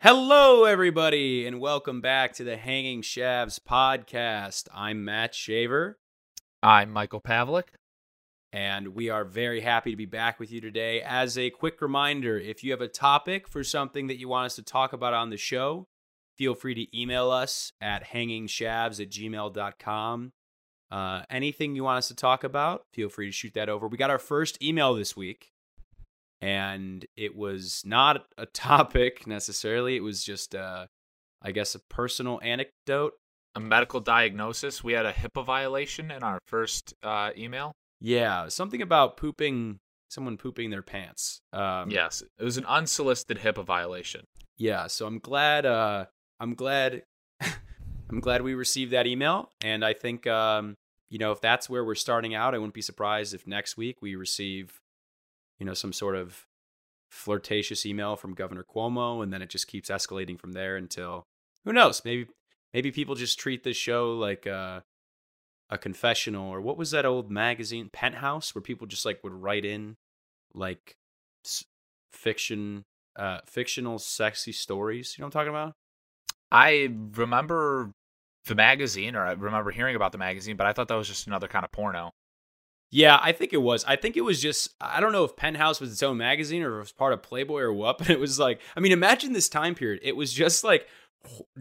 Hello, everybody, and welcome back to the Hanging Shavs podcast. I'm Matt Shaver, I'm Michael Pavlik. and we are very happy to be back with you today. As a quick reminder, if you have a topic for something that you want us to talk about on the show, feel free to email us at hangingshavs at gmail.com. Uh, anything you want us to talk about, feel free to shoot that over. We got our first email this week, and it was not a topic necessarily. It was just, uh, I guess, a personal anecdote. A medical diagnosis. We had a HIPAA violation in our first uh, email. Yeah, something about pooping, someone pooping their pants. Um, yes, it was an unsolicited HIPAA violation. yeah. So I'm glad. Uh, I'm glad. I'm glad we received that email, and I think um, you know if that's where we're starting out, I wouldn't be surprised if next week we receive, you know, some sort of flirtatious email from Governor Cuomo, and then it just keeps escalating from there until who knows? Maybe maybe people just treat this show like uh, a confessional, or what was that old magazine, Penthouse, where people just like would write in like fiction, uh, fictional sexy stories. You know what I'm talking about? I remember the magazine, or I remember hearing about the magazine, but I thought that was just another kind of porno. Yeah, I think it was. I think it was just. I don't know if Penthouse was its own magazine or if it was part of Playboy or what. But it was like, I mean, imagine this time period. It was just like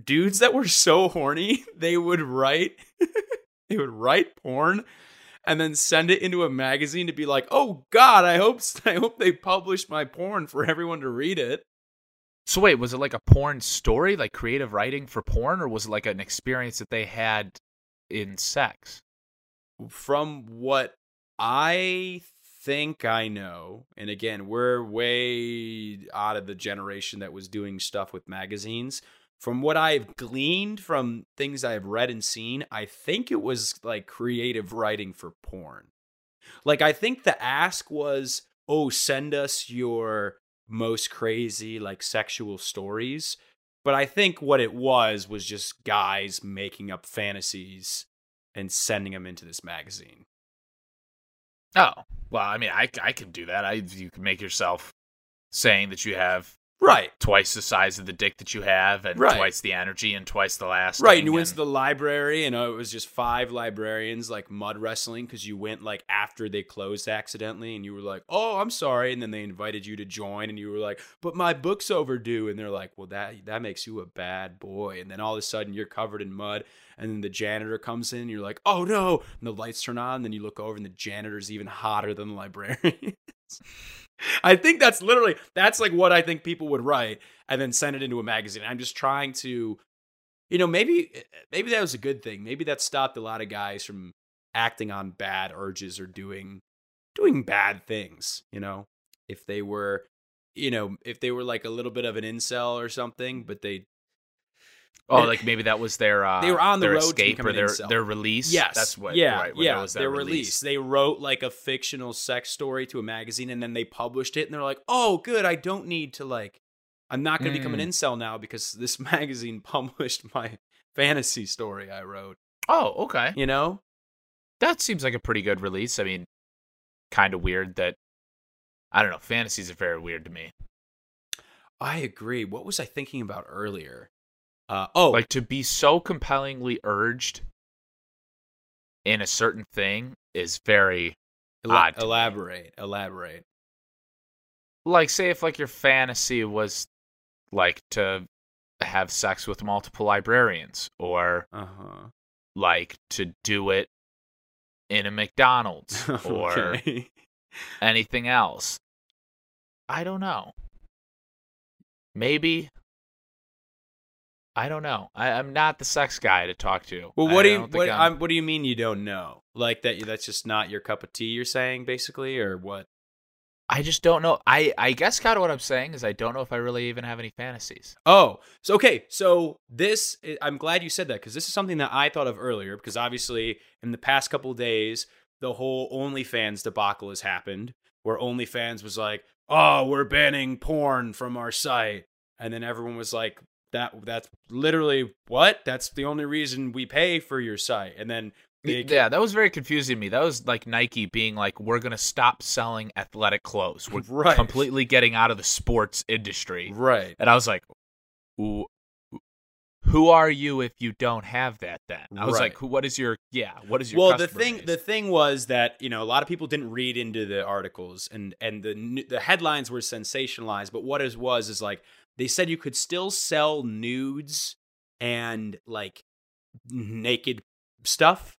dudes that were so horny they would write, they would write porn, and then send it into a magazine to be like, oh God, I hope I hope they publish my porn for everyone to read it. So wait, was it like a porn story, like creative writing for porn, or was it like an experience that they had in sex? from what I think I know, and again, we're way out of the generation that was doing stuff with magazines. From what I've gleaned from things I've read and seen, I think it was like creative writing for porn. Like, I think the ask was, oh, send us your most crazy, like, sexual stories. But I think what it was was just guys making up fantasies and sending them into this magazine. Oh, well, I mean, I I can do that. I you can make yourself saying that you have Right. twice the size of the dick that you have, and Right. twice the energy, and twice the last. Right, and you went to the library, and uh, it was just five librarians like mud wrestling because you went like after they closed accidentally, and you were like, "Oh, I'm sorry," and then they invited you to join, and you were like, "But my book's overdue," and they're like, "Well, that that makes you a bad boy," and then all of a sudden you're covered in mud, and then the janitor comes in, and you're like, "Oh no!" and the lights turn on, and then you look over, and the janitor's even hotter than the librarian. I think that's literally that's like what I think people would write and then send it into a magazine. I'm just trying to you know, maybe eh, maybe that was a good thing. Maybe that stopped a lot of guys from acting on bad urges or doing doing bad things, you know. If they were you know, if they were like a little bit of an incel or something, but they Oh, like maybe that was their uh, They were on the their road to escape or their their release. Yes, that's what. Yeah, right, yeah. was their their release. They wrote like a fictional sex story to a magazine, and then they published it, and they're like, "Oh, good. I don't need to like. I'm not going to become an Mm. incel now because this magazine published my fantasy story I wrote." Oh, okay. You know? That seems like a pretty good release. I mean, kind of weird that. I don't know. Fantasies are very weird to me. I agree. What was I thinking about earlier? Uh, oh, Like to be so compellingly urged in a certain thing is very ela- odd elaborate, elaborate. like say if like your fantasy was like to have sex with multiple librarians or Uh huh. like to do it in a McDonald's or okay. anything else. I don't know. Maybe. I don't know. I, I'm not the sex guy to talk to. Well, what do you what I'm- what do you mean you don't know? Like that that's just not your cup of tea? You're saying basically, or what? I just don't know. I I guess kind of what I'm saying is I don't know if I really even have any fantasies. Oh, so okay. So this, eh, I'm glad you said that because this is something that I thought of earlier. Because obviously, in the past couple of days, the whole OnlyFans debacle has happened, where OnlyFans was like, "Oh, we're banning porn from our site," and then everyone was like, "That that's literally what? That's the only reason we pay for your site." And then they, yeah, that was very confusing to me. That was like Nike being like, "We're gonna stop selling athletic clothes. We're Right. completely getting out of the sports industry." right. And I was like, who, are you if you don't have that? Then I was Right. like. What is your? Yeah, what is your? well the thing base? the thing was that you know a lot of people didn't read into the articles and and the the headlines were sensationalized but what it was is like they said you could still sell nudes and like naked stuff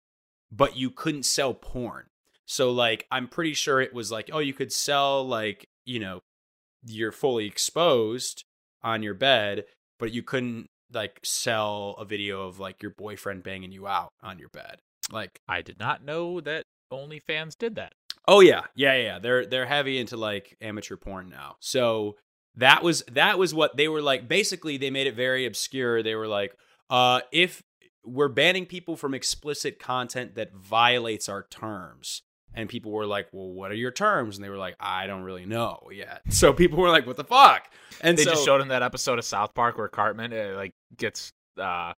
but you couldn't sell porn so like i'm pretty sure it was like oh you could sell like you know you're fully exposed on your bed but you couldn't like sell a video of like your boyfriend banging you out on your bed like I did not know that OnlyFans did that. Oh yeah, yeah, yeah. yeah. They're they're heavy into like amateur porn now. So that was that was what they were like. Basically, they made it very obscure. They were like, uh, if we're banning people from explicit content that violates our terms. And people were like, "Well, what are your terms?" And they were like, "I don't really know yet." So people were like, "What the fuck?" And They so, just showed in that episode of South Park where Cartman uh, like gets uh,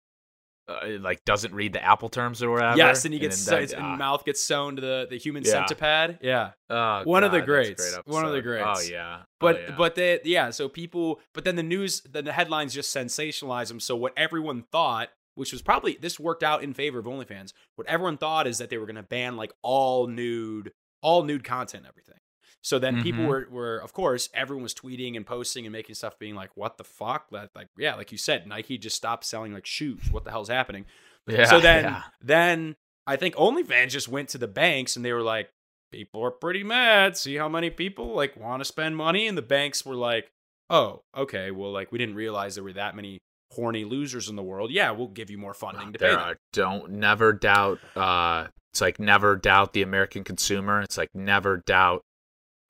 uh like doesn't read the Apple terms or whatever. yes, and he gets then, his uh, mouth gets sewn to the the human Yeah. centipede. Yeah, oh, one of the God, that's a greats. great One of the greats. Oh yeah. But oh, yeah. but they yeah, so people but then the news then the headlines just sensationalize them. So what everyone thought, which was probably this worked out in favor of OnlyFans, what everyone thought is that they were gonna ban like all nude all nude content and everything. So then people Mhm. were were of course everyone was tweeting and posting and making stuff being like, what the fuck? Like yeah, like you said, Nike just stopped selling like shoes. What the hell's happening? yeah, so then yeah. then I think OnlyFans just went to the banks and they were like, people are pretty mad. See how many people like want to spend money, and the banks were like, oh, okay, well, like we didn't realize there were that many horny losers in the world. Yeah, we'll give you more funding to pay there them. are, don't never doubt uh it's like never doubt the American consumer. It's like never doubt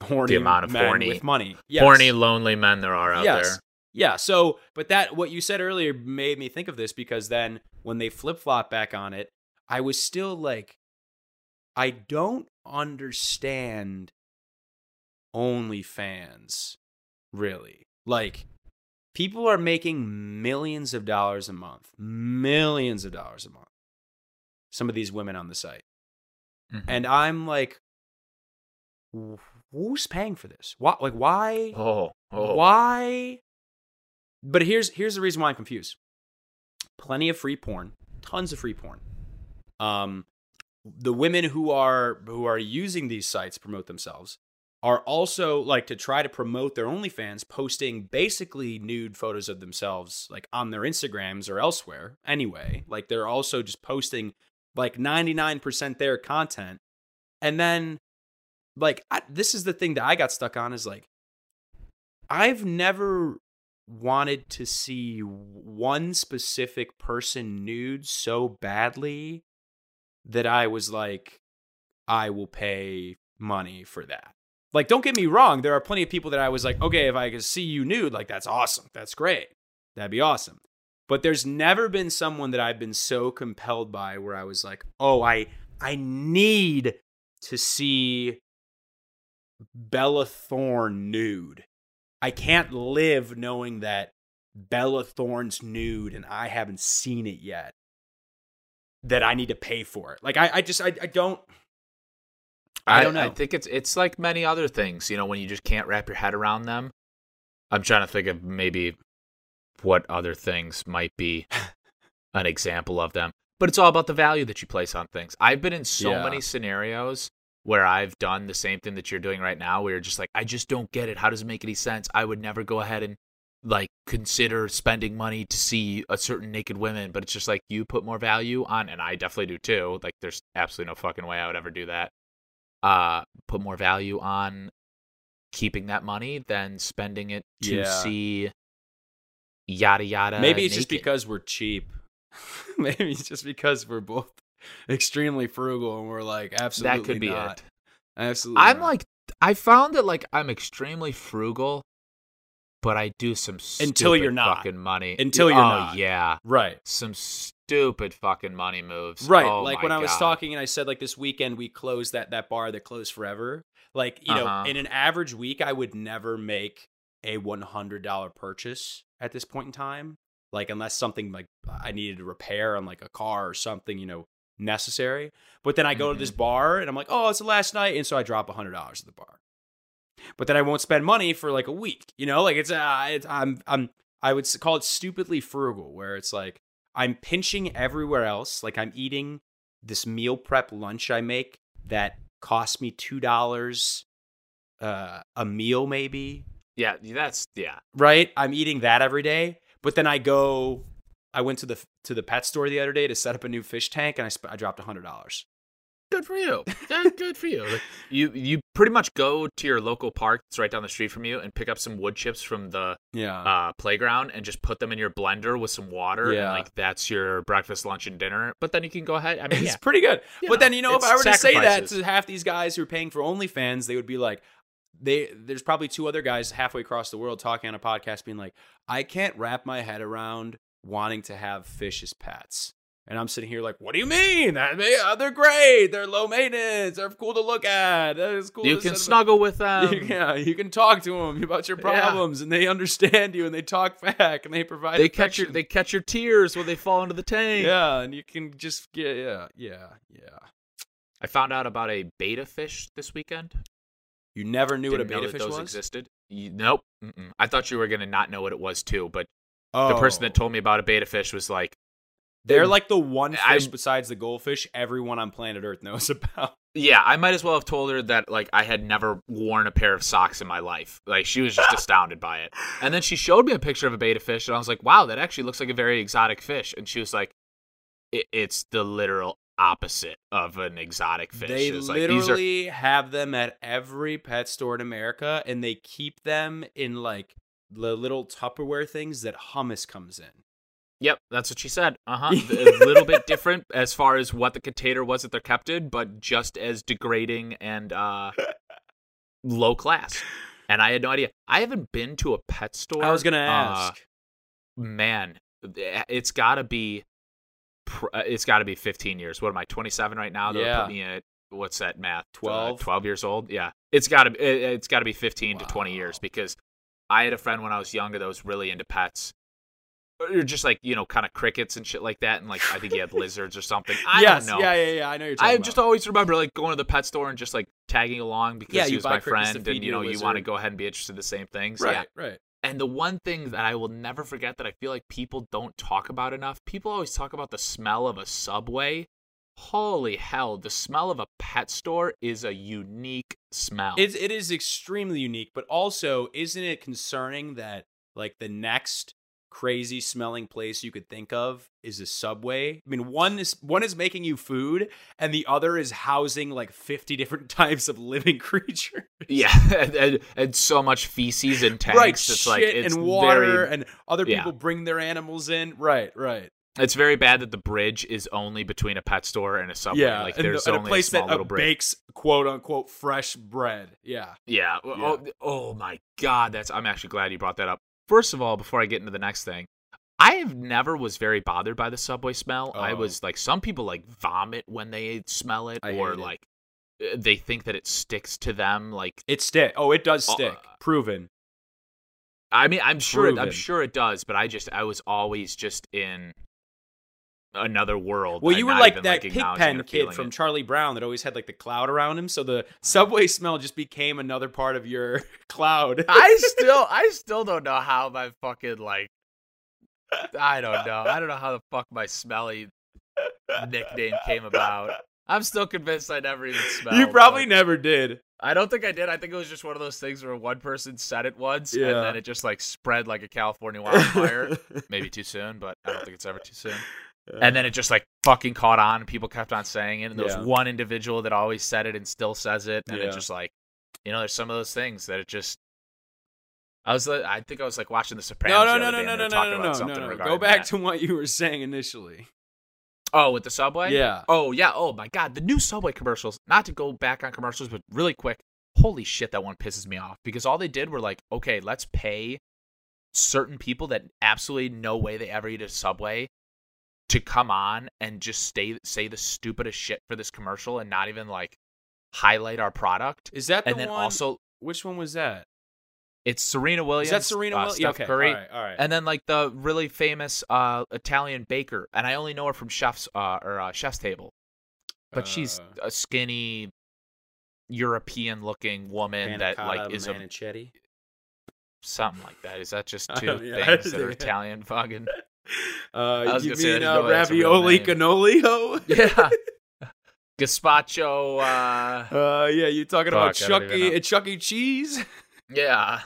Horny amount of men horny- with money. Yes. horny, lonely men there are out yes. there. Yeah. So, but that what you said earlier made me think of this because then when they flip flop back on it, I was still like, I don't understand OnlyFans, really. Like, people are making millions of dollars a month, millions of dollars a month. Some of these women on the site, Mhm. and I'm like, who's paying for this? Why? Like, why? Oh, oh. Why? But here's here's the reason why I'm confused. Plenty of free porn, tons of free porn. Um, the women who are who are using these sites to promote themselves are also like to try to promote their OnlyFans, posting basically nude photos of themselves like on their Instagrams or elsewhere. Anyway, like they're also just posting like 99% their content, and then like I, this is the thing that I got stuck on is like I've never wanted to see one specific person nude so badly that I was like I will pay money for that. Like don't get me wrong, there are plenty of people that I was like, okay, if I could see you nude, like that's awesome. That's great. That'd be awesome. But there's never been someone that I've been so compelled by where I was like, "Oh, I I need to see Bella Thorne nude. I can't live knowing that Bella Thorne's nude and I haven't seen it yet. That I need to pay for it. Like I, I just I, I don't I don't know. I think it's it's like many other things, you know, when you just can't wrap your head around them. I'm trying to think of maybe what other things might be an example of them. But it's all about the value that you place on things. I've been in so Yeah. many scenarios where I've done the same thing that you're doing right now, where you're just like, I just don't get it. How does it make any sense? I would never go ahead and like consider spending money to see a certain naked women, but it's just like you put more value on, and I definitely do too. Like, there's absolutely no fucking way I would ever do that. Uh, put more value on keeping that money than spending it to Yeah. see yada yada. Maybe it's just because we're cheap. Maybe it's just because we're both extremely frugal and we're like absolutely that could be not. it. Absolutely. I'm not. like, I found that like I'm extremely frugal, but I do some Until you're not. fucking money Until you're oh, not. Yeah, right. some stupid fucking money moves. Right. Oh like when I was talking and I said like this weekend we closed that that bar that closed forever. Like, you know, Uh-huh. in an average week I would never make a $100 purchase at this point in time. Like unless something like I needed to repair on like a car or something, you know, necessary. But then I go to this Mm-hmm. bar and I'm like, "Oh, it's the last night." And so I drop $100 at the bar. But then I won't spend money for like a week, you know? Like it's uh it's, I'm I'm I would call it stupidly frugal, where it's like I'm pinching everywhere else. Like I'm eating this meal prep lunch I make that costs me two dollars uh, a meal, maybe. Yeah, that's yeah. Right? I'm eating that every day, but then I go. I went to the to the pet store the other day to set up a new fish tank, and I sp- I dropped hundred dollars. Good for you. Good for you. Like, you you pretty much go to your local park that's right down the street from you and pick up some wood chips from the Yeah. uh, playground and just put them in your blender with some water. Yeah. And like that's your breakfast, lunch, and dinner. But then you can go ahead. I mean, It's yeah. pretty good. You but know, then you know, if I were to say that to half these guys who are paying for OnlyFans, they would be like, they there's probably two other guys halfway across the world talking on a podcast, being like, I can't wrap my head around wanting to have fish as pets. And I'm sitting here like, what do you mean? Uh, they're great. They're low maintenance. They're cool to look at. It's cool. you can snuggle with them. yeah, you can talk to them about your Yeah. problems, and they understand you, and they talk back, and they provide. They catch your they catch your tears when they fall into the tank. yeah, and you can just get yeah, yeah, yeah. I found out about a betta fish this weekend. You never knew what a Didn't betta that fish those was. existed. You, nope. Mm-mm. I thought you were gonna not know what it was too, but Oh, the person that told me about a betta fish was like, they're like the one fish I'm- besides the goldfish everyone on planet Earth knows about. Yeah, I might as well have told her that like I had never worn a pair of socks in my life. Like she was just astounded by it. And then she showed me a picture of a betta fish, and I was like, "Wow, that actually looks like a very exotic fish." And she was like, it, "It's the literal opposite of an exotic fish." They It was like, "These are literally have them at every pet store in America, and they keep them in like the little Tupperware things that hummus comes in. Yep, that's what she said. Uh huh. a little bit different as far as what the container was that they're kept in, but just as degrading and uh, low class. And I had no idea. I haven't been to a pet store. I was gonna uh, ask. man, it's got to be, uh, it's got to be 15 years. What am I? 27 right now. That Yeah. put me at what's that math? 12? 12 years old. Yeah, it's got to be. it- It's got to be 15 to 20 years because I had a friend when I was younger that was really into pets. Or just like you know, kind of crickets and shit like that, and like I think he had lizards or something. I yes, don't know. yeah, yeah, yeah. I know you're talking I about. just always remember like going to the pet store and just like tagging along because Yeah, he was my friend, and you know you want to go ahead and be interested in the same things. right, Yeah. right. And the one thing that I will never forget that I feel like people don't talk about enough, people always talk about the smell of a subway. Holy hell, the smell of a pet store is a unique smell. It, it is extremely unique, but also, isn't it concerning that like the next crazy smelling place you could think of is a subway? I mean, one is one is making you food, and the other is housing like fifty different types of living creatures. yeah, and, and, and so much feces and tanks. right, it's shit like it's and water, very, and other yeah. people bring their animals in. Right, right. It's very bad that the bridge is only between a pet store and a subway. yeah, like and, there's the- and only a place small that little uh, bridge. bakes quote unquote fresh bread. Yeah, Yeah. Oh, oh my god, that's I'm actually glad you brought that up. First of all, before I get into the next thing, I have never was very bothered by the subway smell. I Oh. was like some people like vomit when they smell it I or hate it. like uh, they think that it sticks to them like it stick. Oh, it does Uh, stick. Proven. I mean, I'm sure I'm sure it does, but I just I was always just in another world. Well, you were like that acknowledging Pigpen or kid from it. Charlie Brown that always had like the cloud around him. So the subway smell just became another part of your cloud. I still I still don't know how my fucking like I don't know. I don't know how the fuck my smelly nickname came about. I'm still convinced I never even smelled. you probably but never did. I don't think I did. I think it was just one of those things where one person said it once Yeah. and then it just like spread like a California wildfire. Maybe too soon, but I don't think it's ever too soon. And then it just like fucking caught on and people kept on saying it. And there was one individual that always said it and still says it. And Yeah. it just like, you know, there's some of those things that it just. I was, I think I was like watching The Sopranos. no, no, no, no, day, no, and no, no, no, no, no, no. Go back that. to what you were saying initially. Oh, with the subway? Yeah. Oh yeah. Oh my god, the new subway commercials. Not to go back on commercials, but really quick. Holy shit, that one pisses me off because all they did were like, okay, let's pay certain people that absolutely no way they ever eat a subway to come on and just stay say the stupidest shit for this commercial and not even like highlight our product. Is that the And then one? also which one was that? it's Serena Williams. Is that Serena uh, Williams? Steph okay. Curry. All right. All right. And then like the really famous uh, Italian baker, and I only know her from Chef's uh, or uh, Chef's Table, but she's Uh, a skinny European-looking woman Panna that like is a something like that. Is that just two yeah, things that are Italian? Fucking Uh, you mean uh, know that's a real ravioli name. cannolio? yeah, gazpacho. Uh, Uh, yeah, you talking about Fuck, I don't Chuck E. know. Chuck E. Cheese? yeah,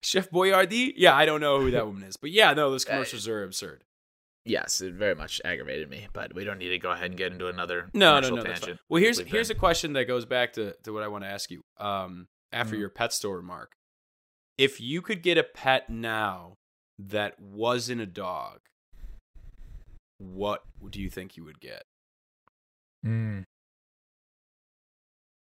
Chef Boyardee? Yeah, I don't know who that woman is, but yeah, no, those commercials are absurd. yes, it very much aggravated me. But we don't need to go ahead and get into another No, no, no. Tangent. Well, here's We've here's a question that goes back to to what I want to ask you. Um, after Mhm. your pet store remark, if you could get a pet now that wasn't a dog, what do you think you would get? Mm.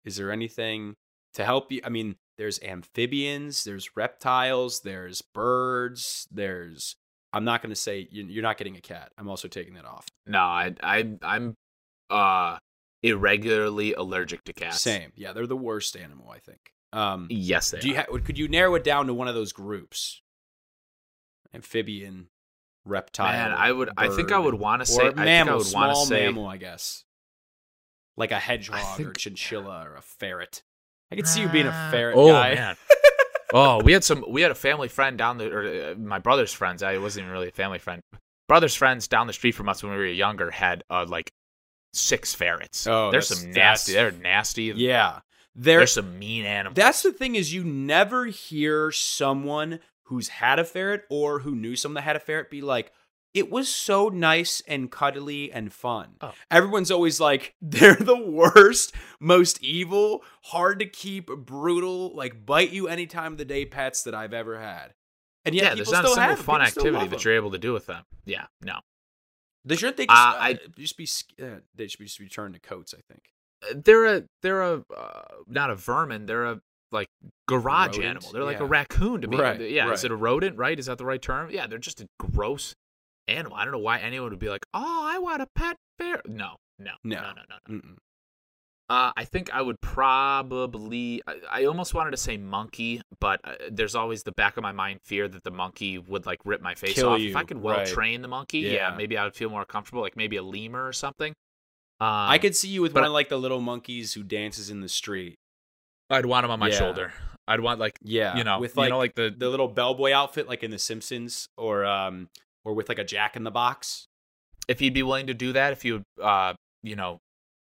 Is there anything to help you? I mean, there's amphibians, there's reptiles, there's birds, there's. I'm not going to say you- you're not getting a cat. I'm also taking that off. No, I, I, I'm uh irregularly allergic to cats. Same. Yeah, they're the worst animal, I think. Um, Yes, they do you are. ha- could you narrow it down to one of those groups? Amphibian, reptile. Man, I would. I think I would want to say. or I think I mammal, would want to small say. mammal, I guess. Like a hedgehog or chinchilla or a ferret. I could see you being a ferret oh, guy. man. oh, we had some. We had a family friend down the, or uh, my brother's friends. I wasn't even really a family friend. Brother's friends down the street from us when we were younger had uh, like six ferrets. Oh, there's that's- some nasty. They're nasty. Yeah. There, there's some mean animals. That's the thing is you never hear someone who's had a ferret or who knew someone that had a ferret be like, it was so nice and cuddly and fun. Oh. Everyone's always like, they're the worst, most evil, hard to keep, brutal, like bite you any time of the day pets that I've ever had. And yet yeah, people there's not a still single fun activity that you're able to do with them. Yeah, no. They shouldn't they Uh, just, uh, I- just be uh, they should be just be turned to coats, I think. they're a they're a uh, not a vermin. They're a like garage Rodent? animal. They're like Yeah. a raccoon to me. Right, yeah, is it a rodent? Right? Is that the right term? Yeah, they're just a gross animal. I don't know why anyone would be like, "Oh, I want a pet bear." No, no, No. no, no, no. no. Uh, I think I would probably. I, I almost wanted to say monkey, but uh, there's always the back of my mind fear that the monkey would like rip my face Kill off. you, If I could well right. train the monkey, yeah. Yeah. maybe I would feel more comfortable. Like maybe a lemur or something. Um, I could see you with one of like the little monkeys who dances in the street. I'd want him on my Yeah. shoulder. I'd want like Yeah, you know, with like, you know, like the the little bellboy outfit, like in The Simpsons, or um, or with like a Jack in the Box. if he'd be willing to do that, if you would, uh, you know,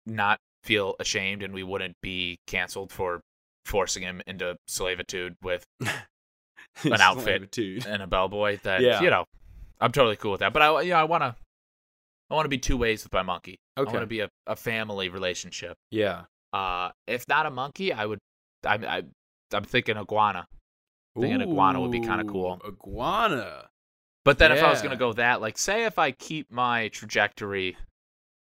not feel ashamed, and we wouldn't be canceled for forcing him into slavitude with An outfit. and a bellboy, then Yeah. you know, I'm totally cool with that. But I, yeah, I wanna, I want to be two ways with my monkey. Okay. I want to be a, a family relationship. Yeah. Uh, if not a monkey, I would, I, I, I'm thinking iguana. think an iguana would be kinda cool. Iguana. But then if I was gonna go that, like, say if I keep my trajectory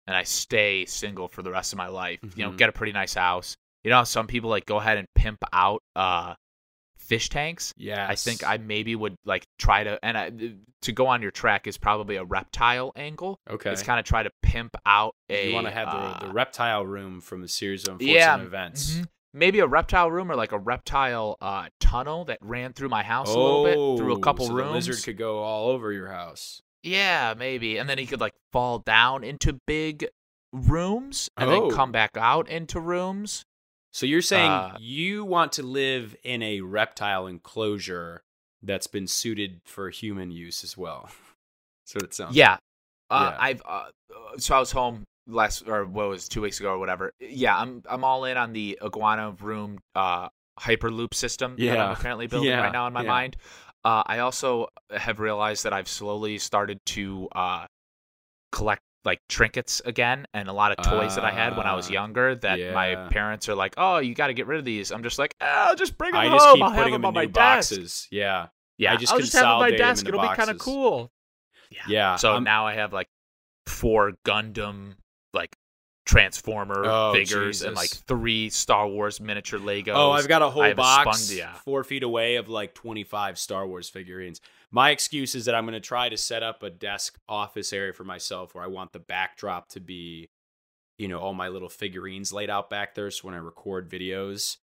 and I stay single for the rest of my life, you know, Mhm. get a pretty nice house. You know, some people like go ahead and pimp out uh fish tanks. Yeah. I think I maybe would like try to and I, to go on your track is probably a reptile angle. Okay. It's kind of try to pimp out a. you want to have the, uh, the reptile room from the series of unfortunate yeah, events. mhm. Maybe a reptile room or like a reptile uh, tunnel that ran through my house a little bit through a Oh, couple so rooms. The lizard could go all over your house. Yeah, maybe. And then he could like fall down into big rooms and Oh. then come back out into rooms. So you're saying Uh, you want to live in a reptile enclosure that's been suited for human use as well. That's what it sounds. Yeah. Uh, Yeah. I've uh, uh, so I was home last or what was two weeks ago or whatever. Yeah, I'm I'm all in on the iguana room uh hyperloop system that I'm currently building Yeah, right now in my yeah. mind. Uh, I also have realized that I've slowly started to uh collect like trinkets again and a lot of toys that I had when I was Ah, younger that my parents are like, "Oh, you got to get rid of these." I'm just like, oh, "I'll just bring them I home. just keep I'll have putting them them on in my new desk." boxes. Yeah. Yeah, I just I'll just have them on my desk. It'll be kind of cool. Yeah. So I'm- now I have like four Gundam Transformer Oh, figures and like three Star Wars miniature Legos. Oh, I've got a whole have a box Spundia. four feet away of like 25 Star Wars figurines. My excuse is that I'm going to try to set up a desk office area for myself where I want the backdrop to be, you know, all my little figurines laid out back there. So when I record videos,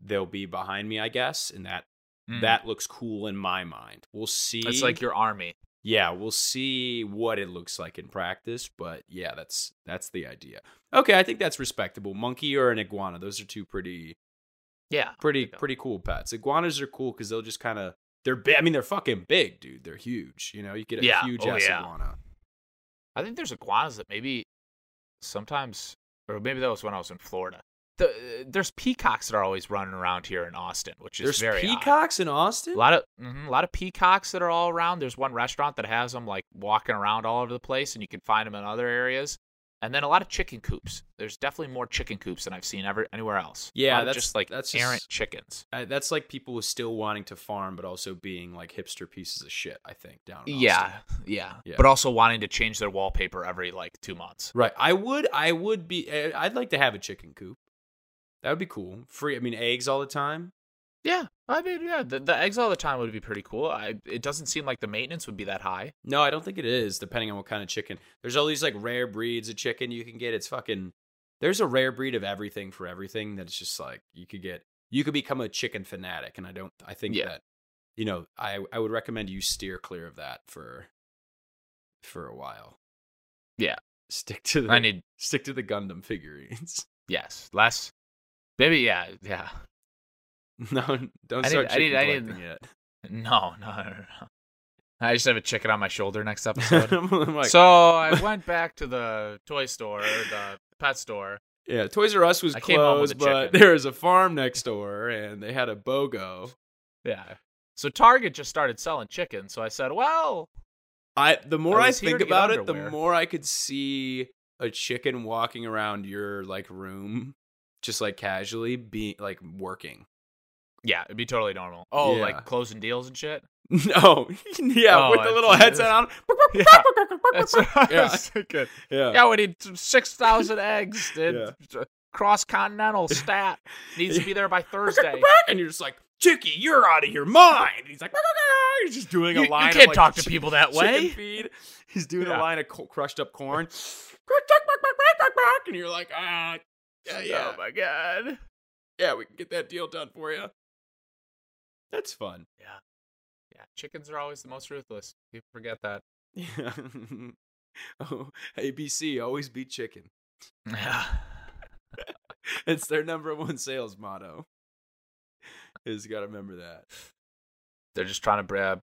they'll be behind me, I guess. And that Mm. that looks cool in my mind. We'll see. It's like your army. Yeah, we'll see what it looks like in practice. But yeah, that's that's the idea. Okay, I think that's respectable. Monkey or an iguana. Those are two pretty Yeah. Pretty there you go. pretty cool pets. Iguanas are cool because they'll just kind of they're big. I mean, they're fucking big, dude. They're huge. You know, you get a Yeah. huge Oh, ass yeah. iguana. I think there's iguanas that maybe sometimes, or maybe that was when I was in Florida. The, there's peacocks that are always running around here in Austin, which is There's very odd. peacocks in Austin. A lot of mhm, a lot of peacocks that are all around. There's one restaurant that has them like walking around all over the place, and you can find them in other areas. And then a lot of chicken coops. There's definitely more chicken coops than I've seen ever anywhere else. Yeah, that's- just like that's errant just- chickens. Uh, that's like people still wanting to farm, but also being like hipster pieces of shit. I think down. In Yeah, yeah, Yeah. But also wanting to change their wallpaper every like two months. Right. I would. I would be. uh, I'd like to have a chicken coop. That would be cool. Free. I mean, eggs all the time. Yeah, I mean, yeah, the, the eggs all the time would be pretty cool. I, it doesn't seem like the maintenance would be that high. No, I don't think it is. Depending on what kind of chicken. There's all these like rare breeds of chicken you can get. It's fucking. There's a rare breed of everything for everything. That's just like you could get. You could become a chicken fanatic, and I don't. I think Yeah. that. You know, I I would recommend you steer clear of that for. For a while. Yeah. Stick to the. I need stick to the Gundam figurines. yes, less. Maybe yeah, yeah. No, don't I start need- I need- I need- yet. No, no, no, no. I just have a chicken on my shoulder next episode. Like, so I went back to the toy store, the pet store. yeah, Toys R Us was I came home with closed, but chicken. there was a farm next door, and they had a BOGO. Yeah. So Target just started selling chicken. So I said, well, I the more I I, think about it, the more I could see a chicken walking around your like room, just like casually, be like working. yeah, it'd be totally normal. Oh, Yeah. like closing deals and shit. No, yeah, Oh, with the little headset on. Yeah. That's Yeah. thinking. yeah. Yeah, we need six thousand eggs. Dude. Yeah. Cross continental stat needs to be there by Thursday. and you're just like, Chicky, you're out of your mind. He's like, he's just doing You, a you line. can't of, like, talk to people that way. feed. He's doing a line of crushed up corn. And you're like, ah, yeah, yeah, Oh my god. yeah, we can get that deal done for you. That's fun. Yeah, Yeah. chickens are always the most ruthless. People forget that. Yeah. oh, ABC always beat chicken. Yeah. It's their number one sales motto. Is got to remember that. They're just trying to br- uh,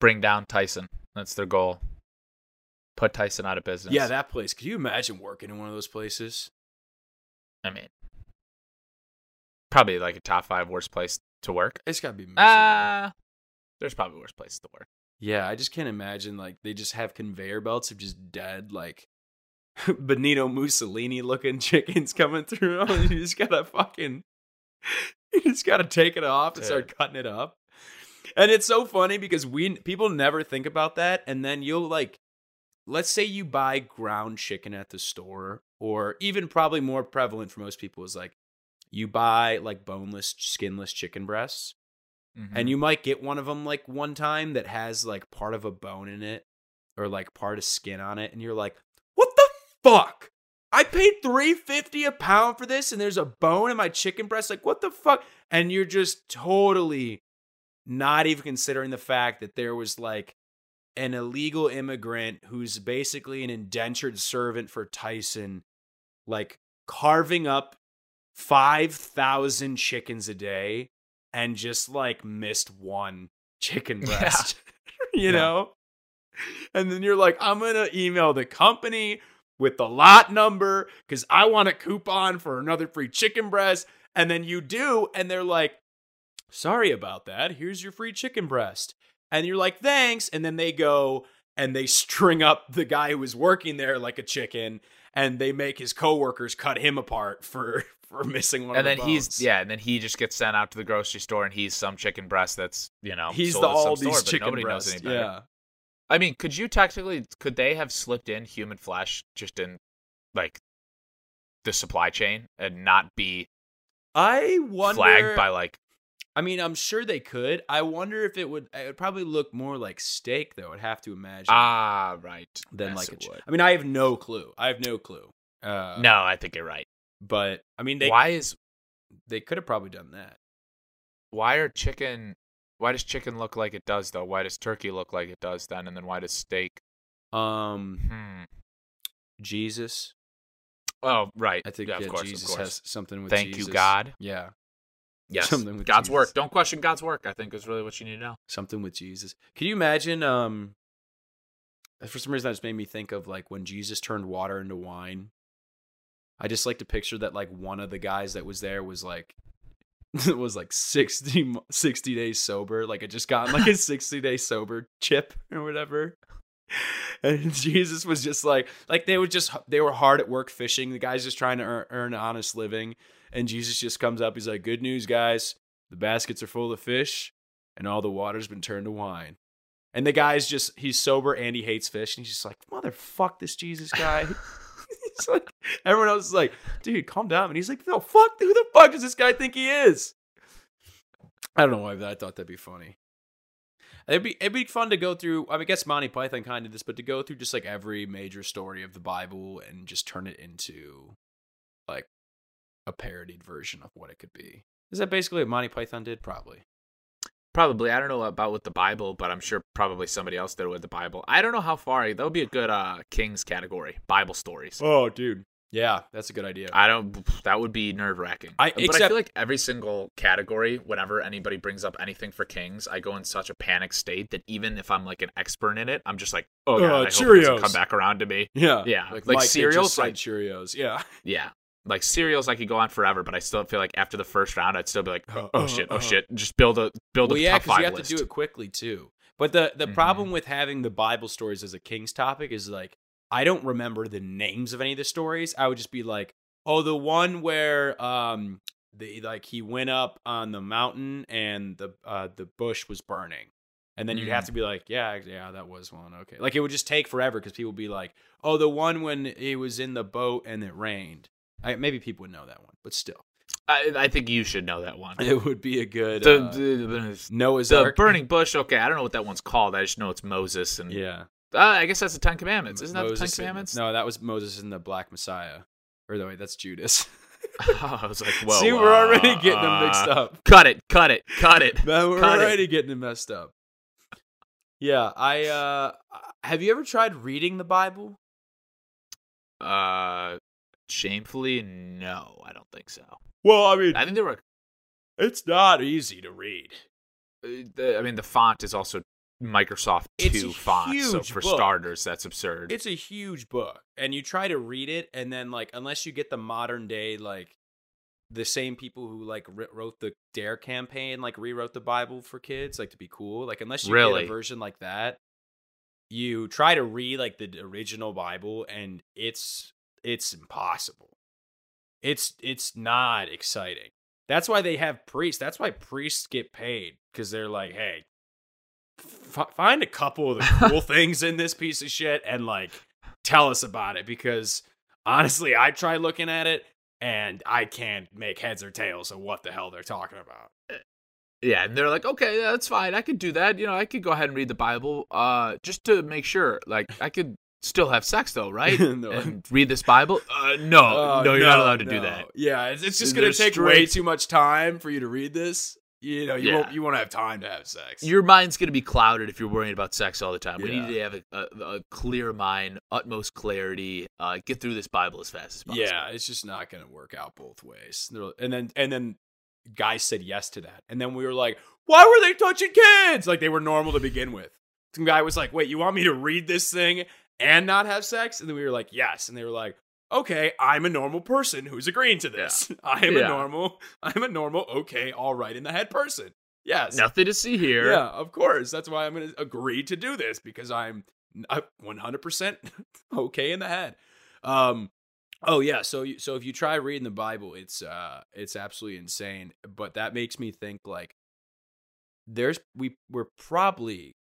bring down Tyson. That's their goal. Put Tyson out of business. Yeah, that place. Could you imagine working in one of those places? I mean, probably like a top five worst place to work. It's got to be miserable. Ah, there's probably worse places to work. Yeah, I just can't imagine like they just have conveyor belts of just dead like Benito Mussolini looking chickens coming through. and you just gotta fucking you just gotta take it off and start cutting it up. And it's so funny because we people never think about that, and then you'll like let's say you buy ground chicken at the store, or even probably more prevalent for most people is like you buy like boneless, skinless chicken breasts Mhm. and you might get one of them like one time that has like part of a bone in it or like part of skin on it and you're like what the fuck? I paid 350 a pound for this and there's a bone in my chicken breast? Like what the fuck? And you're just totally not even considering the fact that there was like an illegal immigrant who's basically an indentured servant for tyson like carving up 5000 chickens a day and just like missed one chicken Yeah. breast, you Yeah. know? And then you're like, I'm gonna email the company with the lot number because I want a coupon for another free chicken breast. And then you do, and they're like, sorry about that. Here's your free chicken breast. And you're like, thanks. And then they go and they string up the guy who was working there like a chicken and they make his coworkers cut him apart for for missing one and of then the he's yeah, and then he just gets sent out to the grocery store, and he's some chicken breast that's you know He's sold the all store, these but chicken nobody breasts. knows any better. Yeah. I mean, could you technically could they have slipped in human flesh just in like the supply chain and not be I wonder flagged by like I mean, I'm sure they could. I wonder if it would it would probably look more like steak though. I'd have to imagine. ah right than Yes, like a ch- would. I mean, I have no clue. I have no clue. Uh no, I think you're right. but I mean they why is they could have probably done that. why are chicken why does chicken look like it does though? Why does turkey look like it does then? And then why does steak? Um Hmm. Jesus. Oh right, I think yeah, yeah, course, Jesus has something with Thank Jesus. you, God. Yeah. Yes, Something with God's Jesus. work. Don't question God's work. I think is really what you need to know. something with Jesus. Can you imagine? Um, for some reason, that just made me think of like when Jesus turned water into wine. I just like to picture that like one of the guys that was there was like was like 60, 60 days sober. Like it just got like a 60 day sober chip or whatever. And Jesus was just like, like they were just, they were hard at work fishing. The guy's just trying to earn, earn an honest living. And Jesus just comes up. He's like, good news, guys. The baskets are full of fish and all the water's been turned to wine. And the guy's just, he's sober and he hates fish. And he's just like, motherfuck this Jesus guy. he's like, everyone else is like, dude, calm down. And he's like, no, fuck, who the fuck does this guy think he is? I don't know why, but I thought that'd be funny. It'd be it'd be fun to go through. I, mean, I guess Monty Python kind of did this, but to go through just like every major story of the Bible and just turn it into like a parodied version of what it could be. Is that basically what Monty Python did? Probably. Probably. I don't know about with the Bible, but I'm sure probably somebody else did it with the Bible. I don't know how far. That would be a good uh Kings category. Bible stories. Oh, dude. Yeah, that's a good idea. I don't. That would be nerve wracking. I- but I feel like every single category, whenever anybody brings up anything for Kings, I go in such a panic state that even if I'm like an expert in it, I'm just like, oh Uh, god, I hope it Cheerios. doesn't come back around to me. yeah, Yeah, like, like Mike, they just cereals, said like- Cheerios. Yeah, Yeah. Like cereals, I could go on forever, but I still feel like after the first round, I'd still be like, oh, oh shit, oh Uh-huh. shit, just build a build well, a yeah, top because five you have list. to do it quickly too. But the the Mhm. problem with having the Bible stories as a King's topic is like I don't remember the names of any of the stories. I would just be like, oh, the one where um the like he went up on the mountain and the uh the bush was burning. And then you'd have Mm. to be like, yeah, yeah, that was one. Okay. Like it would just take forever because people would be like, oh, the one when he was in the boat and it rained. I, maybe people would know that one, but still, I, I think you should know that one. it would be a good The, uh, the, the, Noah's the Ark. burning bush. Okay, I don't know what that one's called. I just know it's Moses, and Yeah. uh, I guess that's the Ten Commandments. Isn't that the Ten Moses and- Commandments? No, that was Moses and the Black Messiah. Or no, wait, that's Judas. I was like, whoa. See, we're already uh, getting them mixed uh, up. Cut it, cut it, cut it. Man, we're cut it. already getting them messed up. Yeah, I uh have you ever tried reading the Bible? Uh, shamefully, no, I don't think so. Well, I mean, I think there were. it's not easy to read. uh, I mean, the font is also Microsoft It's Two font, so for book. starters, that's absurd. It's a huge book, and you try to read it, and then like unless you get the modern day like the same people who like wrote the D.A.R.E. campaign, like rewrote the Bible for kids, like to be cool. Like unless you Really? get a version like that, you try to read like the original Bible, and it's it's impossible. It's it's not exciting. That's why they have priests. That's why priests get paid because they're like, hey, f- find a couple of the cool things in this piece of shit and like tell us about it because honestly, I try looking at it and I can't make heads or tails of what the hell they're talking about. Yeah, and they're like, okay, that's fine. I could do that. You know, I could go ahead and read the Bible, uh, just to make sure. Like, I could still have sex though, right? No. And read this Bible. Uh, no, Oh, no, you're not allowed to do that. Yeah, it's, it's just gonna take way too much time for you to read this. You know, you Yeah. won't you won't have time to have sex. Your mind's gonna be clouded if you're worrying about sex all the time. We need to have a, a, a clear mind, utmost clarity. Uh, get through this Bible as fast as possible. Yeah, it's just not going to work out both ways. And then and then guys said yes to that. And then we were like, "Why were they touching kids?" Like they were normal to begin with. Some guy was like, "Wait, you want me to read this thing and not have sex?" And then we were like, "Yes." And they were like, "Okay, I'm a normal person who's agreeing to this. I am a normal I'm a normal okay, all right in the head person." Yes. Nothing to see here. Yeah, of course. That's why I'm going to agree to do this because I'm uh, 100% okay in the head. Um oh yeah, so you, so if you try reading the Bible, it's uh it's absolutely insane, but that makes me think like there's we we're probably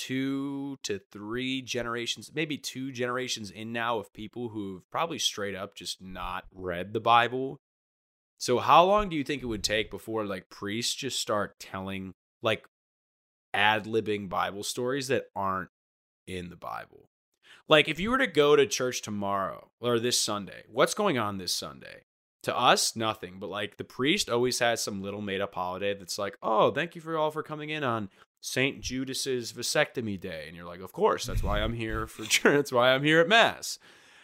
two to three generations, maybe two generations in now of people who've probably straight up just not read the Bible. So how long do you think it would take before like priests just start telling like ad libbing Bible stories that aren't in the Bible? Like if you were to go to church tomorrow or this Sunday, what's going on this Sunday? To us, nothing. But like the priest always has some little made up holiday that's like, oh, thank you for all for coming in on Saint Judas's vasectomy day, and you're like, of course, that's why I'm here for church. That's why I'm here at mass.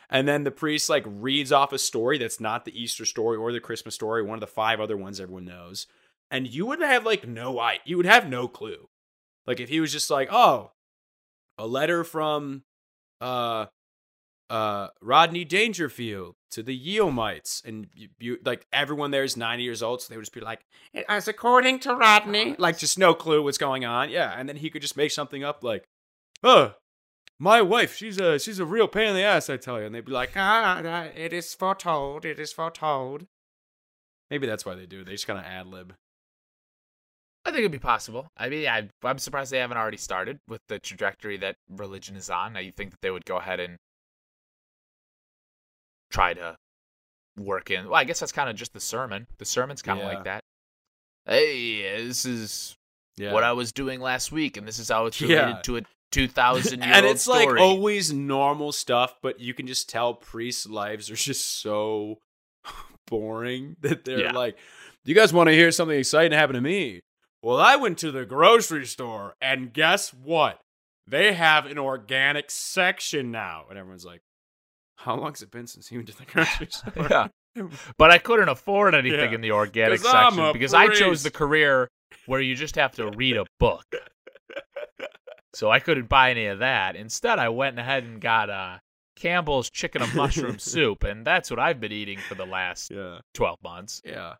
And then the priest like reads off a story that's not the Easter story or the Christmas story, one of the five other ones everyone knows. And you would have like no I you would have no clue. Like if he was just like, "Oh, a letter from uh uh Rodney Dangerfield to the Yeomites and you, you like everyone there is 90 years old so they would just be like as according to Rodney like just no clue what's going on yeah and then he could just make something up like oh my wife she's a she's a real pain in the ass I tell you and they'd be like ah ah, it is foretold it is foretold maybe that's why they do it. they just kind of ad lib I think it'd be possible. I mean, I, I'm surprised they haven't already started with the trajectory that religion is on. I think that they would go ahead and try to work in. Well, I guess that's kind of just the sermon. The sermon's kind of Yeah. like that. Hey, this is yeah what I was doing last week, and this is how it's related Yeah. to a 2,000 year and it's story. like always normal stuff, but you can just tell priests' lives are just so boring that they're Yeah. like, "You guys want to hear something exciting happen to me?" Well, I went to the grocery store, and guess what? They have an organic section now, and everyone's like, "How long's it been since you went to the grocery store?" yeah. But I couldn't afford anything Yeah. in the organic section because I chose the career where you just have to read a book. So I couldn't buy any of that. Instead, I went ahead and got uh, Campbell's chicken and mushroom soup, and that's what I've been eating for the last yeah. 12 months. Yeah.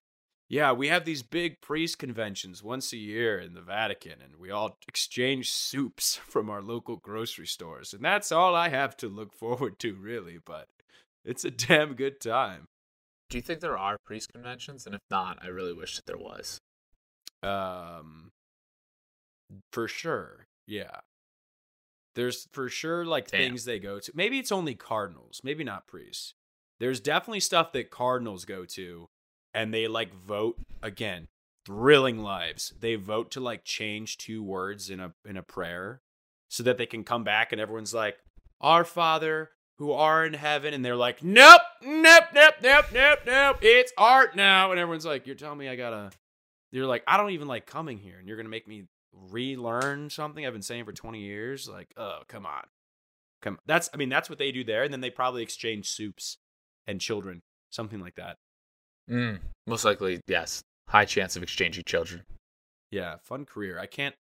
Yeah, we have these big priest conventions once a year in the Vatican, and we all exchange soups from our local grocery stores. And that's all I have to look forward to, really, but it's a damn good time. Do you think there are priest conventions? And if not, I really wish that there was. Um, for sure. Yeah. There's for sure like Damn. things they go to. Maybe it's only cardinals, maybe not priests. There's definitely stuff that cardinals go to and they like vote again. Thrilling lives. They vote to like change two words in a in a prayer so that they can come back and everyone's like, "Our Father who are in heaven," and they're like, "Nope, nope, nope, nope, nope, nope. It's art now." And everyone's like, "You're telling me I gotta?" You're like, "I don't even like coming here," and you're gonna make me relearn something I've been saying for 20 years. Like, oh, come on, come. That's I mean, that's what they do there, and then they probably exchange soups and children, something like that. Mm, most likely, yes. High chance of exchanging children. Yeah, fun career. I can't.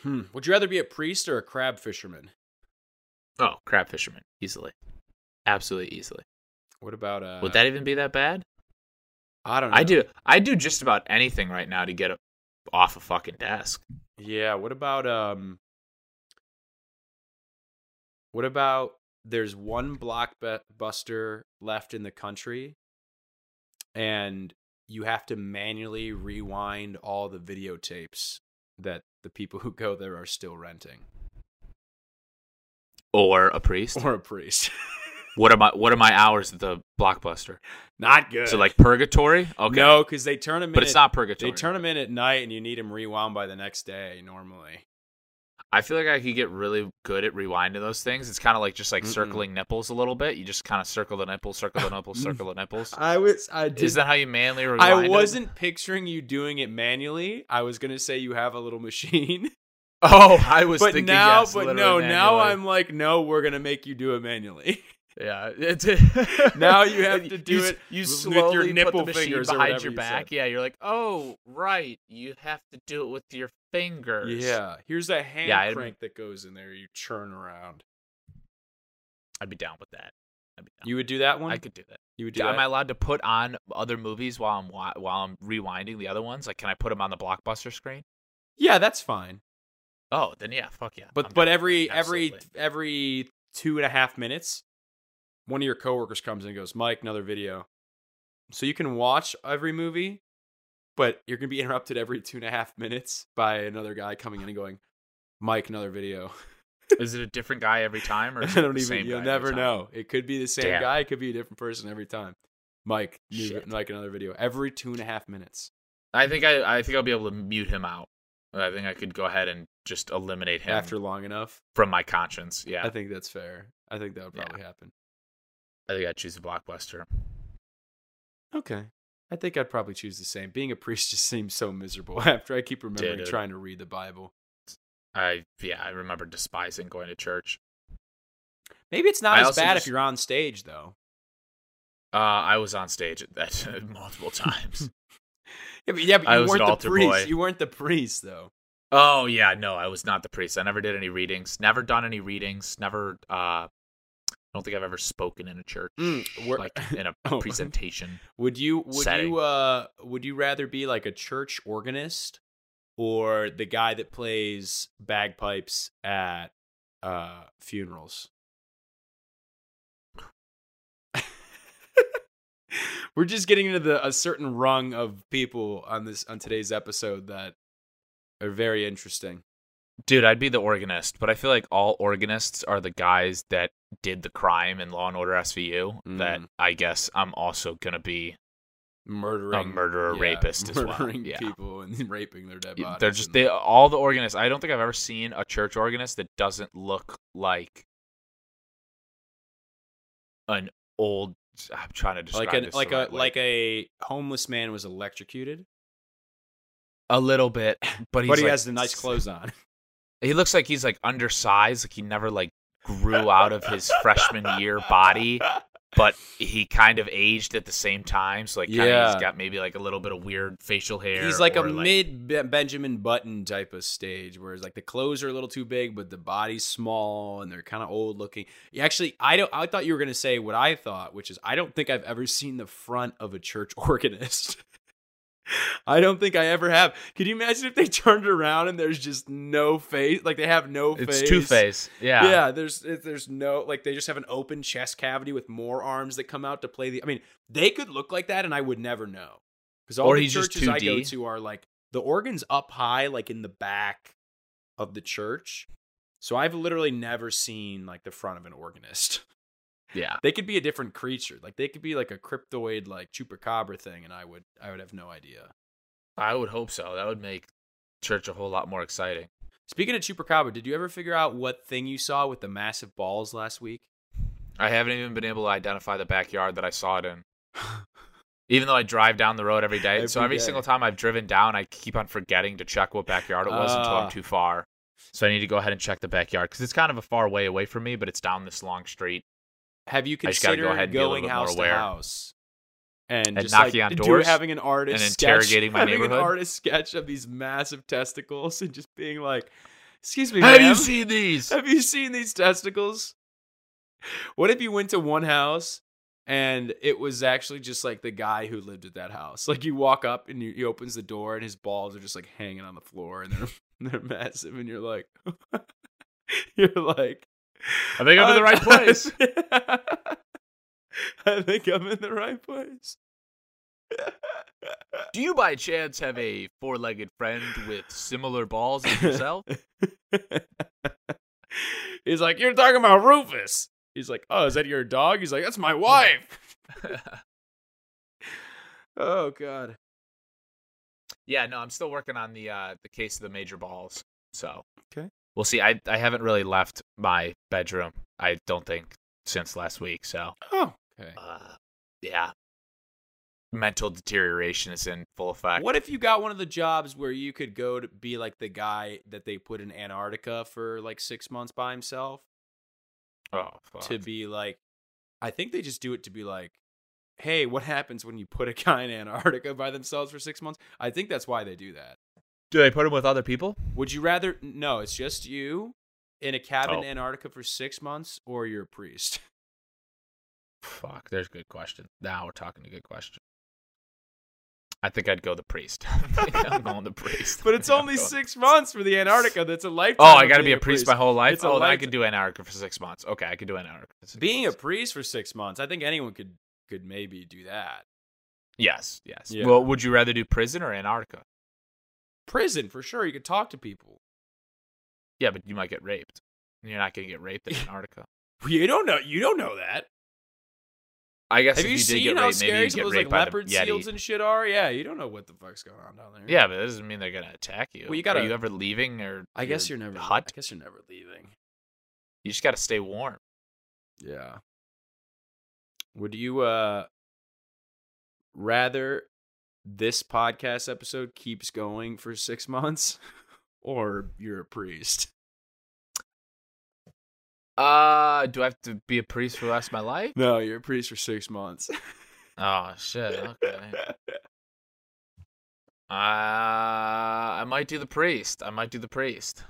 Hmm. Would you rather be a priest or a crab fisherman? Oh, crab fisherman. Easily. Absolutely easily. What about uh? Would that even be that bad? I don't know. I do. I do just about anything right now to get a, off a fucking desk. Yeah. What about um? What about there's one blockbuster left in the country, and you have to manually rewind all the videotapes that the people who go there are still renting, Or a priest. or a priest. What are my What are my hours at the blockbuster? Not good. So like purgatory? Okay. no, because they turn them. but in it's at- not purgatory. They turn them in at night, and you need them rewound by the next day normally. I feel like I could get really good at rewinding those things. It's kind of like just like Mm-mm. circling nipples a little bit. You just kind of circle the nipples, circle the nipples, circle the nipples. I was. I did. Is that how you manually rewind? I wasn't picturing you doing it manually. I was gonna say you have a little machine, Oh, I was but thinking. now, yes, but no, now. I'm like, no, we're gonna make you do it manually. Yeah, it's Now you have to do you, it You with slowly your put nipple the machine fingers behind your back. said. Yeah, you're like, oh right, you have to do it with your fingers. yeah, here's a hand Yeah, crank that goes in there. You churn around. I'd be down with that. Down. You would do that one. I could do that. you would do Am that. I allowed to put on other movies while I'm while I'm rewinding the other ones? Like, can I put them on the blockbuster screen? yeah, that's fine. Oh, then yeah, fuck yeah. But I'm but every every every two and a half minutes, one of your coworkers comes in and goes, "Mike, another video." So you can watch every movie, but you're gonna be interrupted every two and a half minutes by another guy coming in and going, "Mike, another video." is it a different guy every time, or I don't the even. You'll never know. It could be the same Damn. guy. It could be a different person every time. Mike, new. Mike, another video every two and a half minutes. I think I I think I'll be able to mute him out. I think I could go ahead and just eliminate him After long enough, from my conscience. Yeah, I think that's fair. I think that would Yeah. probably happen. I think I'd choose a blockbuster. Okay. I think I'd probably choose the same. Being a priest just seems so miserable after I keep remembering trying to read the Bible. I yeah, I remember despising going to church. Maybe it's not I as bad just- if you're on stage though. Uh, I was on stage at that multiple times. Yeah, but, yeah, but I you was an weren't the altar priest. boy. You weren't the priest though. oh yeah, no, I was not the priest. I never did any readings. Never done any readings. Never. Uh, I don't think I've ever spoken in a church, Mm, like in a Oh. presentation. Would you would setting. you uh would you rather be like a church organist or the guy that plays bagpipes at uh funerals? We're just getting into the a certain rung of people on this on today's episode that are very interesting. Dude, I'd be the organist, but I feel like all organists are the guys that did the crime in Law and Order SVU. That Mm. I guess I'm also gonna be. Murdering a murderer, rapist as well. murdering Yeah. people and raping their dead bodies. They're just they all the organists. I don't think I've ever seen a church organist that doesn't look like an old. I'm trying to describe like a this like a right like a homeless man was electrocuted, a little bit, but he's but he like- has the nice clothes on. He looks like he's like undersized, like he never like grew out of his freshman year body, but he kind of aged at the same time. So like, kinda Yeah. he's got maybe like a little bit of weird facial hair. He's like a or, mid Be- Benjamin Button type of stage, whereas like the clothes are a little too big, but the body's small and they're kind of old looking. Yeah, Actually, I don't. I thought you were gonna say what I thought, which is I don't think I've ever seen the front of a church organist. I don't think I ever have. Could you imagine if they turned around and there's just no face? Like they have no It's face. Two Face. Yeah. Yeah, there's there's no like they just have an open chest cavity with more arms that come out to play the. I mean, they could look like that, and I would never know because all Or the churches I go 2D. to are like the organ's up high, like in the back of the church. So I've literally never seen like the front of an organist. Yeah. They could be a different creature, like they could be like a cryptoid, like chupacabra thing, and I would I would have no idea. I would hope so. That would make church a whole lot more exciting. Speaking of chupacabra, did you ever figure out what thing you saw with the massive balls last week? I haven't even been able to identify the backyard that I saw it in. Even though I drive down the road every day. so Every every day. single time I've driven down, I keep on forgetting to check what backyard it was until Ah. I'm too far. So I need to go ahead and check the backyard because it's kind of a far way away from me, but it's down this long street. Have you I just gotta considered go ahead and be a little going house to house and, And just knocking like, on do- having an artist and sketch- interrogating my having an artist sketch of these massive testicles and just being like, "Excuse me, Have you seen these? have you seen these testicles?" What if you went to one house and it was actually just like the guy who lived at that house? Like you walk up and you, he opens the door and his balls are just like hanging on the floor and they're they're massive and you're like, you're like. I think I'm in the right place. I think I'm in the right place. Do you by chance have a four legged friend with similar balls as yourself? He's like, You're talking about Rufus. He's like, Oh, is that your dog? He's like, That's my wife. Oh, God. yeah, no, I'm still working on the uh the case of the major balls. So Okay. We'll see. I I haven't really left my bedroom, I don't think, since last week. So Oh, okay. uh yeah. Mental deterioration is in full effect. What if you got one of the jobs where you could go to be like the guy that they put in Antarctica for like six months by himself? Oh, fuck. to be like I think they just do it to be like, hey, what happens when you put a guy in Antarctica by themselves for six months? I think that's why they do that. Do they put him with other people? Would you rather no, it's just you in a cabin Oh. in Antarctica for six months or you're a priest? Fuck, there's a good question. Now we're talking a good question. I think I'd go the priest. I'm going the priest. But it's only six months for the Antarctica. That's a lifetime. Oh, I got to be a priest my whole life. It's Oh, I could do Antarctica for six months. Okay, I could do Antarctica. Being a priest for six months, I think anyone could could maybe do that. yes, yes. Yeah. Well, would you rather do prison or Antarctica? Prison for sure. You could talk to people. Yeah, but you might get raped. You're not to get raped in Antarctica. You don't know. You don't know that. I guess Have if you, you, did seen get how raped, scary some of those like raped by the leopard seals and shit are? Yeah, you don't know what the fuck's going on down there. Yeah, but that doesn't mean they're to attack you. Well, you gotta- you ever leaving or? I guess you're never. hut. I guess you're never leaving. You just got to stay warm. Yeah. Would you uh rather this podcast episode keeps going for six months, or you're a priest? Uh, do I have to be a priest for the rest of my life? No, you're a priest for six months. Oh shit. Okay. Uh, I might do the priest. I might do the priest.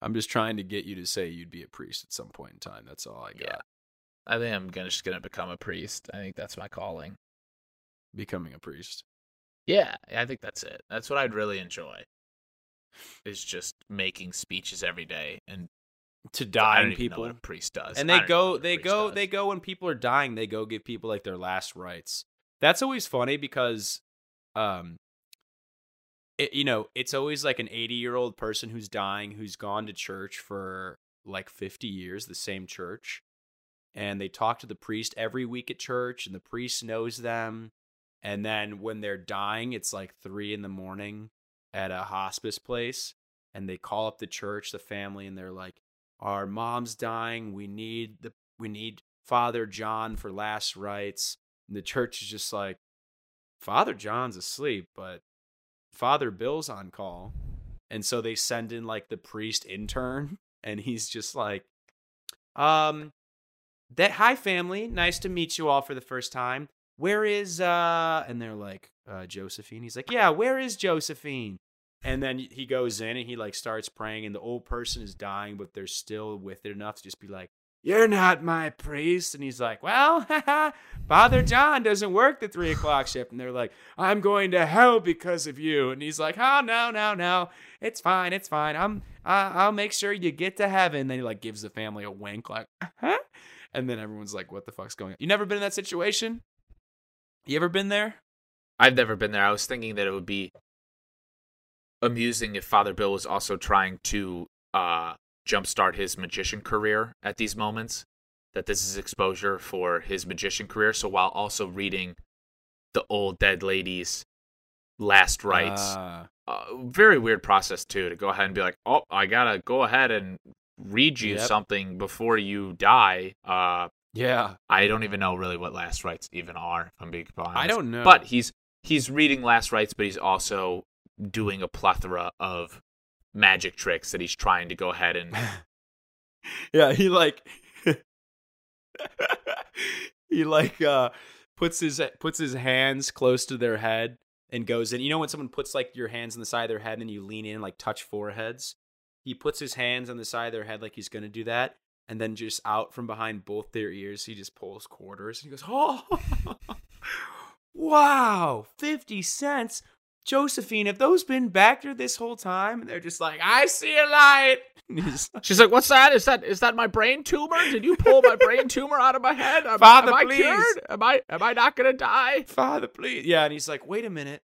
I'm just trying to get you to say you'd be a priest at some point in time. That's all I got. Yeah. I think I'm gonna just gonna become a priest. I think that's my calling. Becoming a priest. Yeah, I think that's it. That's what I'd really enjoy. Is just making speeches every day and To dying people. a priest does. and they don't even know go they go does. they go when people are dying they go give people like their last rites that's always funny because um it, you know it's always like an 80 year old person who's dying who's gone to church for like 50 years the same church and they talk to the priest every week at church and the priest knows them and then when they're dying it's like three in the morning at a hospice place and they call up the church the family and they're like our mom's dying. We need the we need father john for last rites. And the church is just like father john's asleep but father bill's on call. And so they send in like the priest intern and he's just like um that hi family. Nice to meet you all for the first time where is uh and they're like uh josephine. He's like yeah where is josephine? And then he goes in and he like starts praying and the old person is dying but they're still with it enough to just be like you're not my priest. And he's like well father john doesn't work the three o'clock shift. And they're like i'm going to hell because of you. And he's like oh no no no. It's fine it's fine. I'm I- i'll make sure you get to heaven. Then he like gives the family a wink like huh and then everyone's like what the fuck's going on? You never been in that situation you ever been there I've never been there. I was thinking that it would be amusing if Father Bill was also trying to uh, jumpstart his magician career at these moments. That this is exposure for his magician career. So while also reading the old dead lady's last rites, Ah. uh, very weird process too to go ahead and be like, oh, I gotta go ahead and read you Yep. something before you die. Uh, yeah I don't even know really what last rites even are. If I'm being honest. i don't know But he's he's reading last rites, but he's also doing a plethora of magic tricks that he's trying to go ahead and yeah, he like he like uh puts his puts his hands close to their head and goes in. You know when someone puts like your hands on the side of their head and you lean in and like touch foreheads? He puts his hands on the side of their head like he's gonna do that, and then just out from behind both their ears, he just pulls quarters and he goes, Oh wow, fifty cents. Josephine, have those been back there this whole time? And they're just like, I see a light. And he's like, She's like, "What's that? Is that is that my brain tumor? Did you pull my brain tumor out of my head? Am, Father, am I please." cured? Am I am I not gonna die?" Father, please. Yeah, and he's like, wait a minute.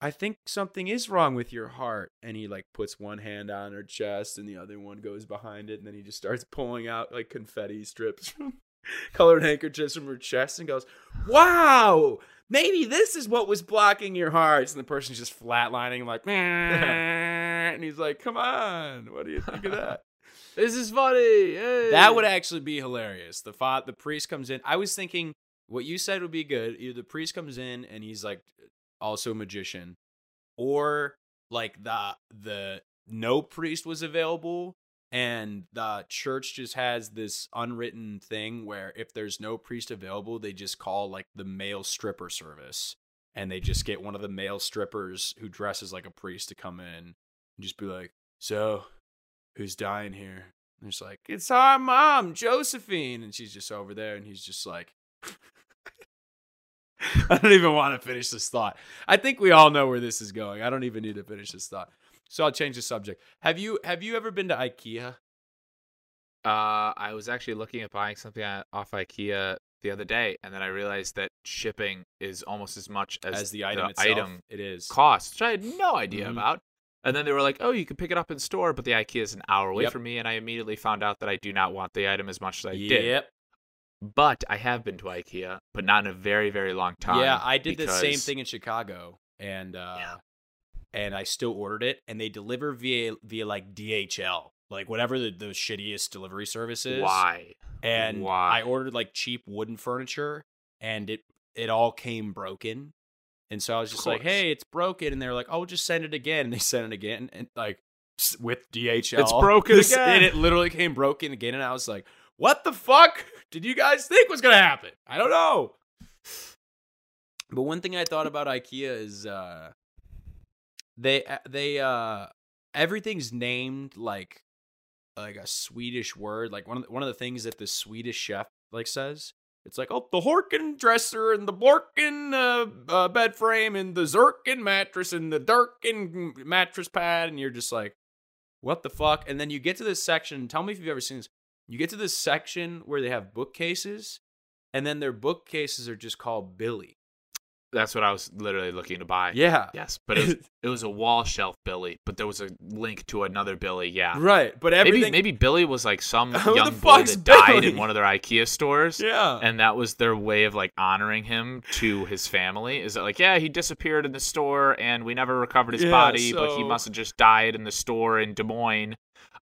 I think something is wrong with your heart. And he like puts one hand on her chest and the other one goes behind it. And then he just starts pulling out like confetti strips from colored handkerchiefs from her chest and goes, Wow, maybe this is what was blocking your hearts. And the person's just flatlining, like, and he's like, Come on, what do you think of that? This is funny. Hey. That would actually be hilarious. The fa- the priest comes in. I was thinking what you said would be good. Either the priest comes in and he's like also magician, or like the the no priest was available and the church just has this unwritten thing where if there's no priest available, they just call like the male stripper service and they just get one of the male strippers who dresses like a priest to come in and just be like, "So, who's dying here?" And it's like, it's our mom, Josephine. And she's just over there. And he's just like, I don't even want to finish this thought. I think we all know where this is going. I don't even need to finish this thought. So I'll change the subject. Have you have you ever been to IKEA? Uh, I was actually looking at buying something off IKEA the other day, and then I realized that shipping is almost as much as, As, the item itself? item it is. cost, which I had no idea Mhm. about. And then they were like, "Oh, you can pick it up in store, but the IKEA is an hour away Yep. from me." And I immediately found out that I do not want the item as much as I did. Yep. But I have been to IKEA, but not in a very, very long time. Yeah, I did the same thing in Chicago, and uh, Yeah. and I still ordered it, and they deliver via via like DHL, like whatever the, the shittiest delivery service is. Why? and Why? I ordered like cheap wooden furniture, and it it all came broken. And so I was just like, "Hey, it's broken," and they're like, "Oh, just send it again." And they sent it again, and like with DHL. It's broken This- again. And it literally came broken again, and I was like, "What the fuck did you guys think was gonna happen? I don't know." But one thing I thought about IKEA is uh, they they uh everything's named like like a Swedish word. Like one of the, one of the things that the Swedish chef like says. It's like, oh, the Horkin dresser and the Borkin uh, uh, bed frame and the Zirkin mattress and the Durkin mattress pad. And you're just like, what the fuck? And then you get to this section. Tell me if you've ever seen this. You get to this section where they have bookcases, and then their bookcases are just called Billy. That's what I was literally looking to buy. Yeah. Yes, but it was, it was a wall shelf Billy, but there was a link to another Billy. Yeah. Right. But everything. Maybe maybe Billy was like some Who the young boy fuck's that died Billy? in one of their IKEA stores. Yeah. And that was their way of like honoring him to his family. Is that like, yeah, he disappeared in the store and we never recovered his Yeah, body, but he so- must have just died in the store in Des Moines.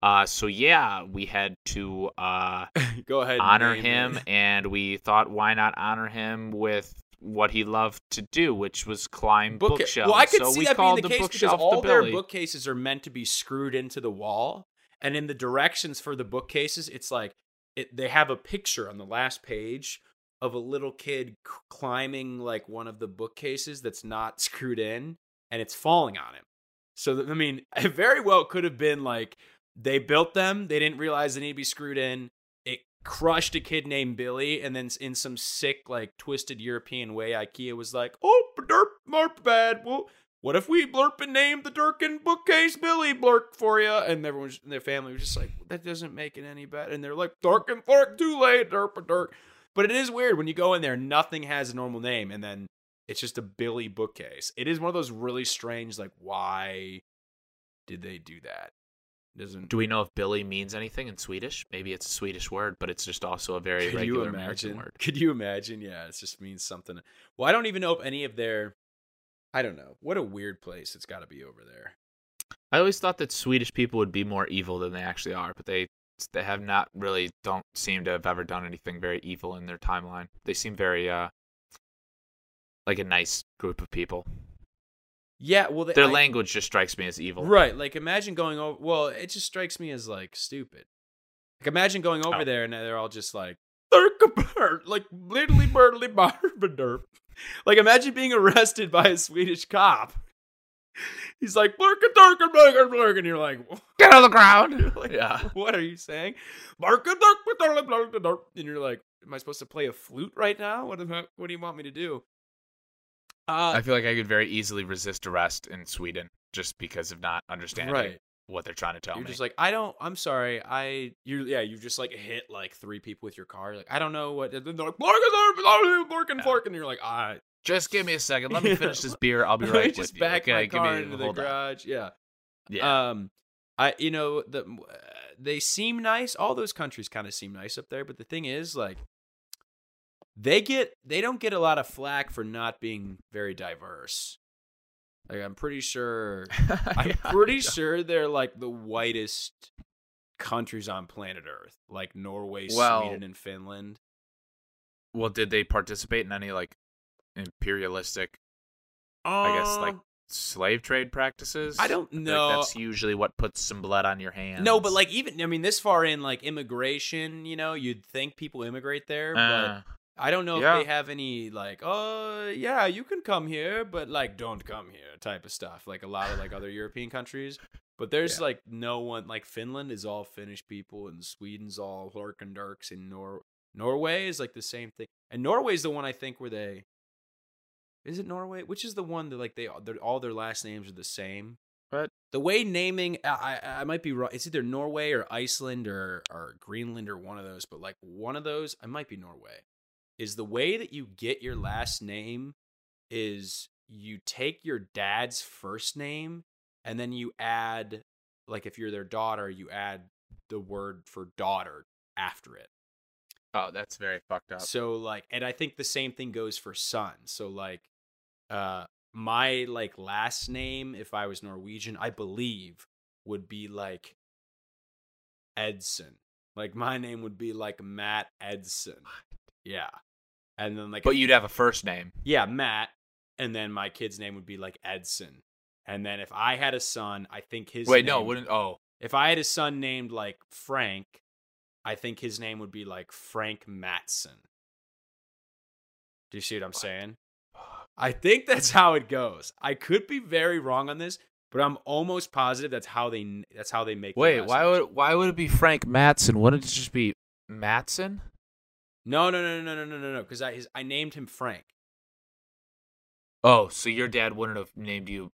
Uh, so yeah, we had to uh, Go ahead. and honor him, it. and we thought, why not honor him with what he loved to do, which was climb Bookca- bookshelves. Well, I could so see we that being called the, the case because all the their Billy. bookcases are meant to be screwed into the wall, and in the directions for the bookcases, it's like it, they have a picture on the last page of a little kid c- climbing like one of the bookcases that's not screwed in, and it's falling on him. So I mean, it very well could have been like they built them, they didn't realize they need to be screwed in. It crushed a kid named Billy, and then in some sick, like twisted European way, IKEA was like, "Oh, derp, marp bad. Well, what if we blurp and name the Durkin bookcase Billy Blurk for you?" And everyone, their family was just like, "That doesn't make it any better." And they're like, "Durkin Flurk, too late, derp a dirk." But it is weird when you go in there, nothing has a normal name, and then it's just a Billy bookcase. It is one of those really strange, like, why did they do that? Doesn't Do we know if Billy means anything in Swedish? Maybe it's a Swedish word, but it's just also a very Could regular you American word. Could you imagine? Yeah, it just means something. Well, I don't even know if any of their. I don't know. What a weird place it's got to be over there. I always thought that Swedish people would be more evil than they actually are, but they they have not really don't seem to have ever done anything very evil in their timeline. They seem very uh like a nice group of people. Yeah, well, they, Their I- language just strikes me as evil. Right. Like, imagine going over. Well, it just strikes me as like stupid. Like, imagine going over Oh. there and they're all just like, "Thurkabert," like literally birdly barberderp. Like, imagine being arrested by a Swedish cop. He's like, "Blurka durka blurka blurka," and you're like, Get on the ground. Like, Yeah. What are you saying? Barka durka durka blurka. And you're like, am I supposed to play a flute right now? What, am I, what do you want me to do? Uh, I feel like I could very easily resist arrest in Sweden just because of not understanding right. what they're trying to tell me. You're me. just like, I don't. I'm sorry. I you yeah. You've just like hit like three people with your car. Like, I don't know what. And they're like, Blurka Yeah. fork, and you're like, I just give me a second. Let me finish this beer. I'll be right just with you. back okay, my give car me into the hold on. garage. Yeah. Yeah. Um, I you know the uh, they seem nice. All those countries kind of seem nice up there, but the thing is, like, they get they don't get a lot of flack for not being very diverse. Like, I'm pretty sure. I'm Yeah. pretty sure they're like the whitest countries on planet Earth, like Norway, Well- Sweden, and Finland. Well, did they participate in any like imperialistic, I guess, like Uh, slave trade practices? I don't I like know. that's usually what puts some blood on your hands. No, but like even I mean this far in like immigration, you know, you'd think people immigrate there, but Uh, I don't know yeah. if they have any like, oh yeah, you can come here, but like don't come here type of stuff. Like a lot of like other European countries. But there's Yeah. like no one like Finland is all Finnish people and Sweden's all Lurkendirks and Nor Norway is like the same thing. And Norway's the one I think where they is it Norway? Which is the one that like they all their last names are the same. But The way naming, I, I I might be wrong. It's either Norway or Iceland or or Greenland or one of those. But like one of those, I might be Norway. Is the way that you get your last name is you take your dad's first name and then you add like if you're their daughter, you add the word for daughter after it. oh, that's very fucked up. So like, and I think the same thing goes for son. So like, uh, my like last name, if I was Norwegian, I believe would be like Edson. Like my name would be like Matt Edson. Yeah, and then like, But you'd have a first name. yeah, Matt, and then my kid's name would be like Edson. And then if I had a son, I think his Wait, no, wouldn't. Oh, if I had a son named like Frank, I think his name would be like Frank Matson. Do you see what I'm saying? I think that's how it goes. I could be very wrong on this, but I'm almost positive that's how they that's how they make. wait. Why names. would why would it be Frank Matson? Wouldn't it just be Matson? No, no, no, no, no, no, no, no. Because I his, I named him Frank. Oh, so your dad wouldn't have named you.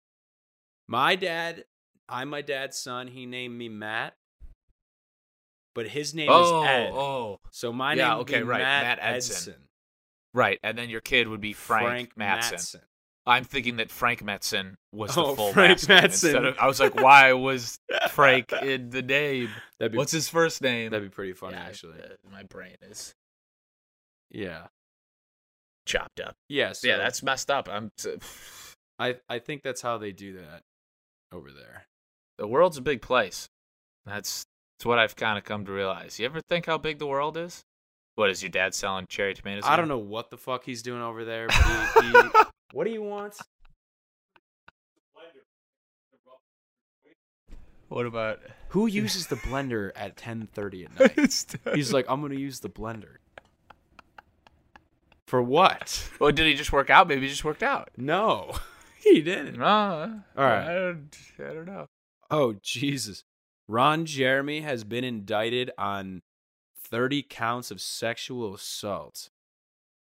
My dad, I'm my dad's son. He named me Matt, but his name Oh, is Ed. oh, So my Yeah, name would okay, be right, Matt, Matt Edson. Edson. right. And then your kid would be Frank, Matson. I'm thinking that Frank Matson was the Oh, full Frank Matson. instead of- I was like, why was Frank in the name? That'd be What's his first name? that'd be pretty funny Yeah, actually. uh, my brain is Yeah. chopped up. Yeah. So yeah, that's messed up. I'm. I I think that's how they do that over there. The world's a big place. That's that's what I've kind of come to realize. You ever think how big the world is? What is your dad selling cherry tomatoes? I don't know what the fuck he's doing over there, but he, he what do you want? What about? Who uses the blender at 10:30 at night? He's like, I'm gonna use the blender. For what? well, did he just work out? Maybe he just worked out. No, he didn't. No, all right. I don't, I don't know. Oh Jesus! Ron Jeremy has been indicted on 30 counts of sexual assault.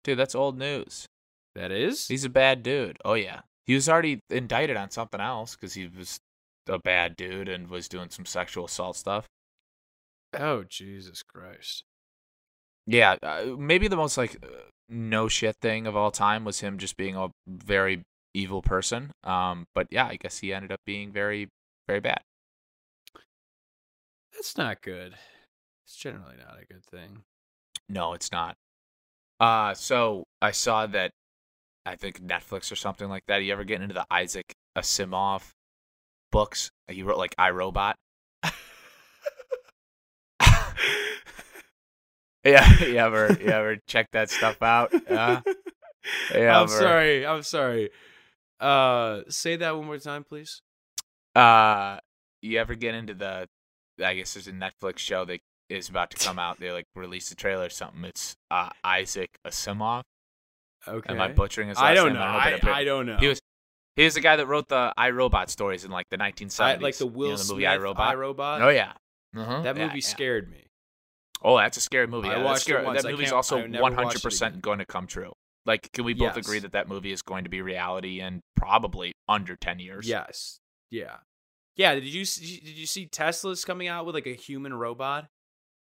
Dude, that's old news. That is. He's a bad dude. Oh yeah, he was already indicted on something else because he was a bad dude and was doing some sexual assault stuff. Oh Jesus Christ! Yeah, uh, maybe the most like uh, no shit thing of all time was him just being a very evil person. Um, but yeah, I guess he ended up being very, very bad. That's not good. It's generally not a good thing. No, it's not. Uh, so I saw that. I think Netflix or something like that. You ever get into the Isaac Asimov books? He wrote like iRobot. yeah, you ever you ever check that stuff out? Yeah. Yeah, I'm we're- sorry. I'm sorry. Uh, say that one more time, please. Uh, you ever get into the? I guess there's a Netflix show that is about to come out. They like released a trailer or something. It's uh Isaac Asimov. Okay. Am I butchering his last I don't name? know. I, I'm pretty- I don't know. He was he was the guy that wrote the iRobot stories in like the 1970s. I, like the Will you know, the movie Smith iRobot. iRobot. Oh yeah. Uh-huh. That movie yeah. scared me. Oh, that's a scary movie. I Yeah, watched scary. That movie's also watched it 100% going to come true. Like, can we both Yes. agree that that movie is going to be reality in probably under 10 years? Yes. Yeah. Yeah. Did you see, did you see Tesla's coming out with like a human robot?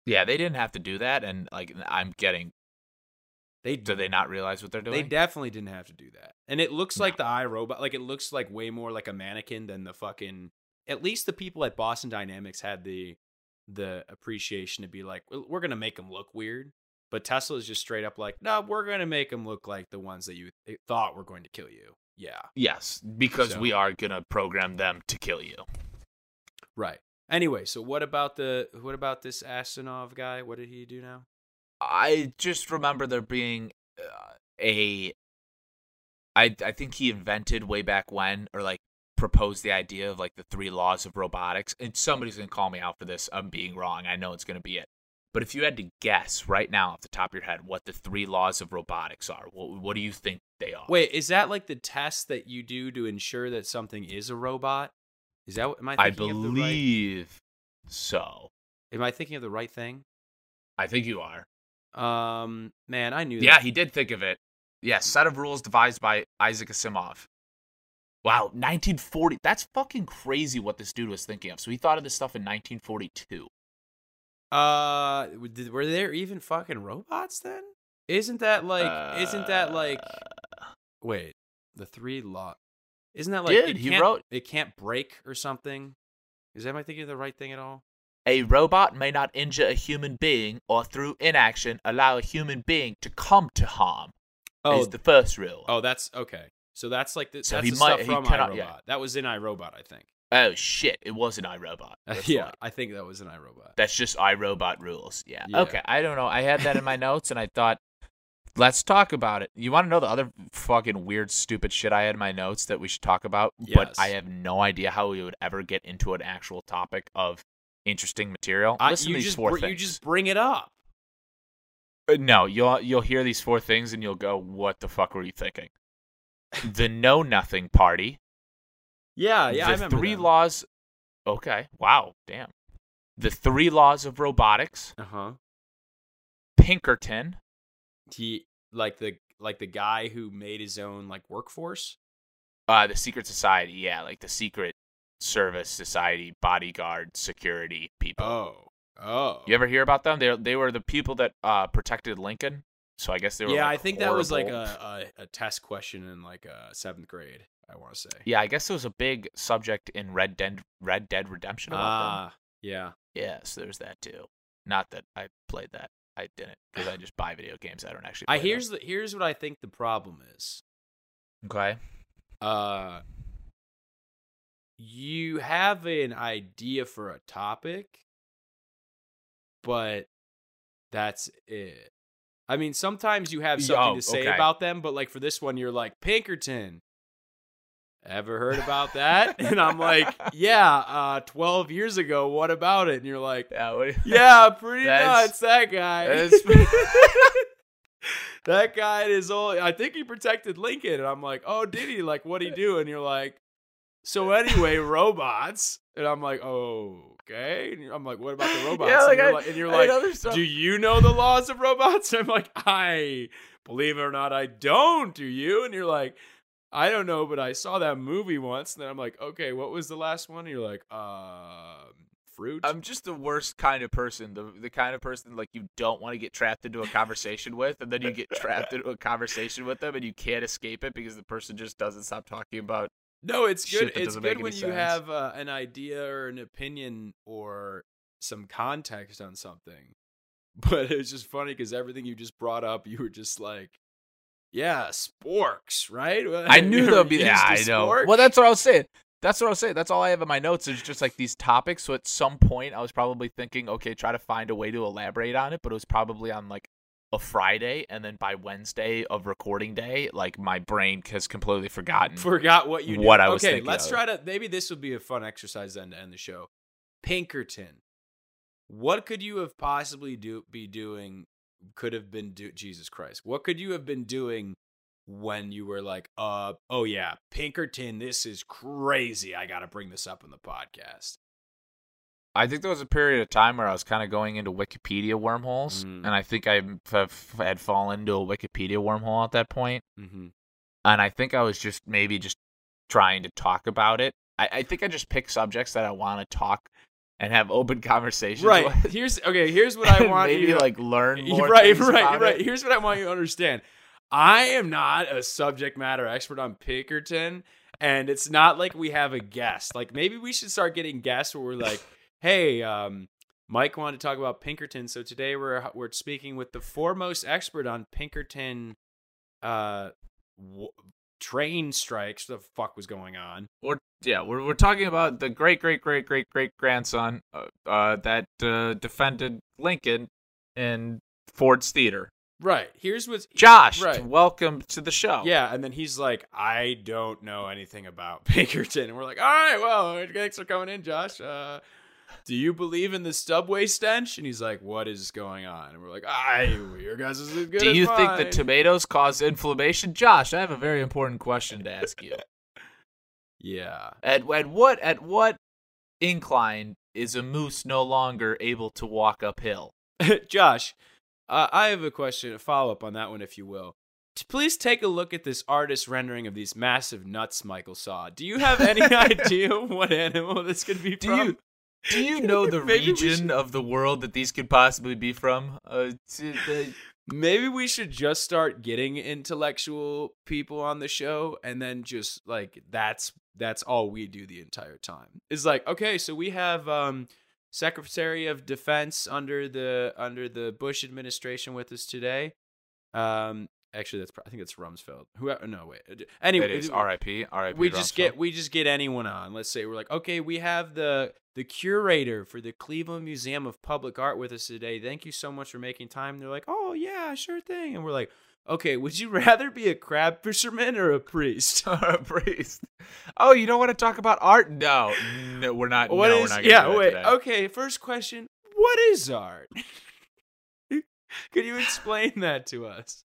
Yeah, they didn't have to do that, and like I'm getting. They Do they not realize what they're doing? They definitely didn't have to do that. And it looks No. like the iRobot, like it looks like way more like a mannequin than the fucking. At least the people at Boston Dynamics had the the appreciation to be like, we're gonna make them look weird. But Tesla is just straight up like, no, we're gonna make them look like the ones that you th- thought were going to kill you. Yeah, Yes, because So- we are gonna program them to kill you. right. Anyway, so what about the what about this Asimov guy? What did he do now? I just remember there being uh, a. I I think he invented way back when, or like proposed the idea of like the three laws of robotics. And somebody's gonna call me out for this. I'm being wrong. I know it's gonna be it. But if you had to guess right now off the top of your head what the three laws of robotics are, what, what do you think they are? Wait, is that like the test that you do to ensure that something is a robot? Is that what am I? I the right- believe so. Am I thinking of the right thing? I think you are. Um, man, I knew. Yeah, that. he did think of it. Yes, set of rules devised by Isaac Asimov. Wow, 1940. That's fucking crazy what this dude was thinking of. So he thought of this stuff in 1942. Uh, did, were there even fucking robots then? Isn't that like? isn't that like? Uh, Wait, the three law. Isn't that like? Dude, it he wrote- It can't break or something. Is am I thinking of the right thing at all? A robot may not injure a human being or through inaction allow a human being to come to harm. Oh, is the first rule. oh, that's okay. So that's like the, So that's he the might- stuff from cannot- iRobot. yeah. That was in iRobot, I think. Oh, shit, it was an iRobot. Yeah. I think that was in iRobot. That's just iRobot rules. Yeah. Yeah. Okay. I don't know. I had that in my notes, and I thought Let's talk about it. You want to know the other fucking weird, stupid shit I had in my notes that we should talk about, but I have no idea how we would ever get into an actual topic of interesting material. I, Listen to these just four br- things. you just bring it up. Uh, no, you'll you'll hear these four things and you'll go, "What the fuck were you thinking?" The Know Nothing Party. Yeah, yeah. I the three them. laws. Okay. Wow. Damn. The three laws of robotics. Uh huh. Pinkerton. He like the like the guy who made his own like workforce. Uh, the secret society. Yeah, like the secret service society, bodyguard, security people. Oh, oh. You ever hear about them? They they were the people that uh protected Lincoln. So I guess they were. yeah, like, I think that was like a, a, a test question in like uh, seventh grade. I want to say. Yeah, I guess it was a big subject in Red Dead Red Dead Redemption about them. Ah, yeah. Yeah, so there's that too. Not that I played that. I didn't because I just buy video games. I don't actually. Play I here's the here's what I think the problem is. okay. Uh, you have an idea for a topic, but that's it. I mean, sometimes you have something oh, to say okay. about them, but like for this one, you're like Pinkerton. Ever heard about that? and I'm like, yeah, uh, 12 years ago. What about it? And you're like, Yeah. What, yeah, pretty nuts. That guy. that guy is old. I think he protected Lincoln. And I'm like, oh, did he? Like, what'd he do? And you're like, so anyway, robots. And I'm like, oh, okay. And I'm like, what about the robots? Yeah, like and you're I- like, and you're I like do you know the laws of robots? I'm like, I believe it or not, I don't. Do you? And you're like, I don't know, but I saw that movie once. And then I'm like, okay, what was the last one? And you're like, um, fruit. I'm just the worst kind of person. The the kind of person like you don't want to get trapped into a conversation with, and then you get trapped into a conversation with them, and you can't escape it because the person just doesn't stop talking about. No, it's good. It's good when you sense. have uh, an idea or an opinion or some context on something. But it was just funny because everything you just brought up, you were just like, "Yeah, sporks, right?" I knew ever be. Yeah, I know. spork? Well, that's what I was saying. That's what I was saying. That's all I have in my notes. Is just like these topics. So at some point, I was probably thinking, okay, try to find a way to elaborate on it. But it was probably on like a Friday, and then by Wednesday of recording day, like my brain has completely forgotten. Forgot what you. Knew. What I was okay, let's of. try to. Maybe this would be a fun exercise then to end the show. Pinkerton, what could you have possibly do be doing? Could have been do. Jesus Christ, what could you have been doing when you were like, uh, oh yeah, Pinkerton, this is crazy. I got to bring this up in the podcast. I think there was a period of time where I was kind of going into Wikipedia wormholes, Mm. and I think I had fallen into a Wikipedia wormhole at that point. Mm-hmm. and I think I was just maybe just trying to talk about it. I, I think I just pick subjects that I want to talk and have open conversations. Right. with, Here's okay. Here's what I want maybe you to like learn more. right, right, right. it. Here's what I want you to understand. I am not a subject matter expert on Pinkerton, and it's not like we have a guest. Like maybe we should start getting guests where we're like, "Hey, um, Mike wanted to talk about Pinkerton, so today we're we're speaking with the foremost expert on Pinkerton, uh, w- train strikes. What the fuck was going on? Or yeah, we're we're talking about the great great great great great grandson uh, uh, that uh, defended Lincoln in Ford's Theater. Right. Here's what's Josh, Right. welcome to the show. Yeah, and then he's like, I don't know anything about Pinkerton. And we're like, all right, well, thanks for coming in, Josh. Uh, do you believe in the subway stench? And he's like, what is going on? And we're like, I, your guys is as good Do as you think the tomatoes cause inflammation? Josh, I have a very important question to ask you. Yeah. At at what at what incline is a moose no longer able to walk uphill? Josh, uh, I have a question, a follow up on that one, if you will. Please take a look at this artist rendering of these massive nuts Michael saw. Do you have any idea what animal this could be Do from? you do you know the region should- of the world that these could possibly be from? Uh, Maybe we should just start getting intellectual people on the show and then just like that's that's all we do the entire time. Is like, okay, so we have um Secretary of Defense under the under the Bush administration with us today. Um actually that's I think it's Rumsfeld. Who no wait. Anyway, it is R.I.P. R.I.P. we just Rumsfeld. get we just get anyone on. Let's say we're like, okay, we have the the curator for the Cleveland Museum of Public Art with us today. Thank you so much for making time. They're like, oh yeah, sure thing. And we're like, Okay, would you rather be a crab fisherman or a priest? or a priest. Oh, you don't want to talk about art? No, no, we're not. What no, is? yeah, do that wait. today. Okay, first question. What is art? Could you explain that to us?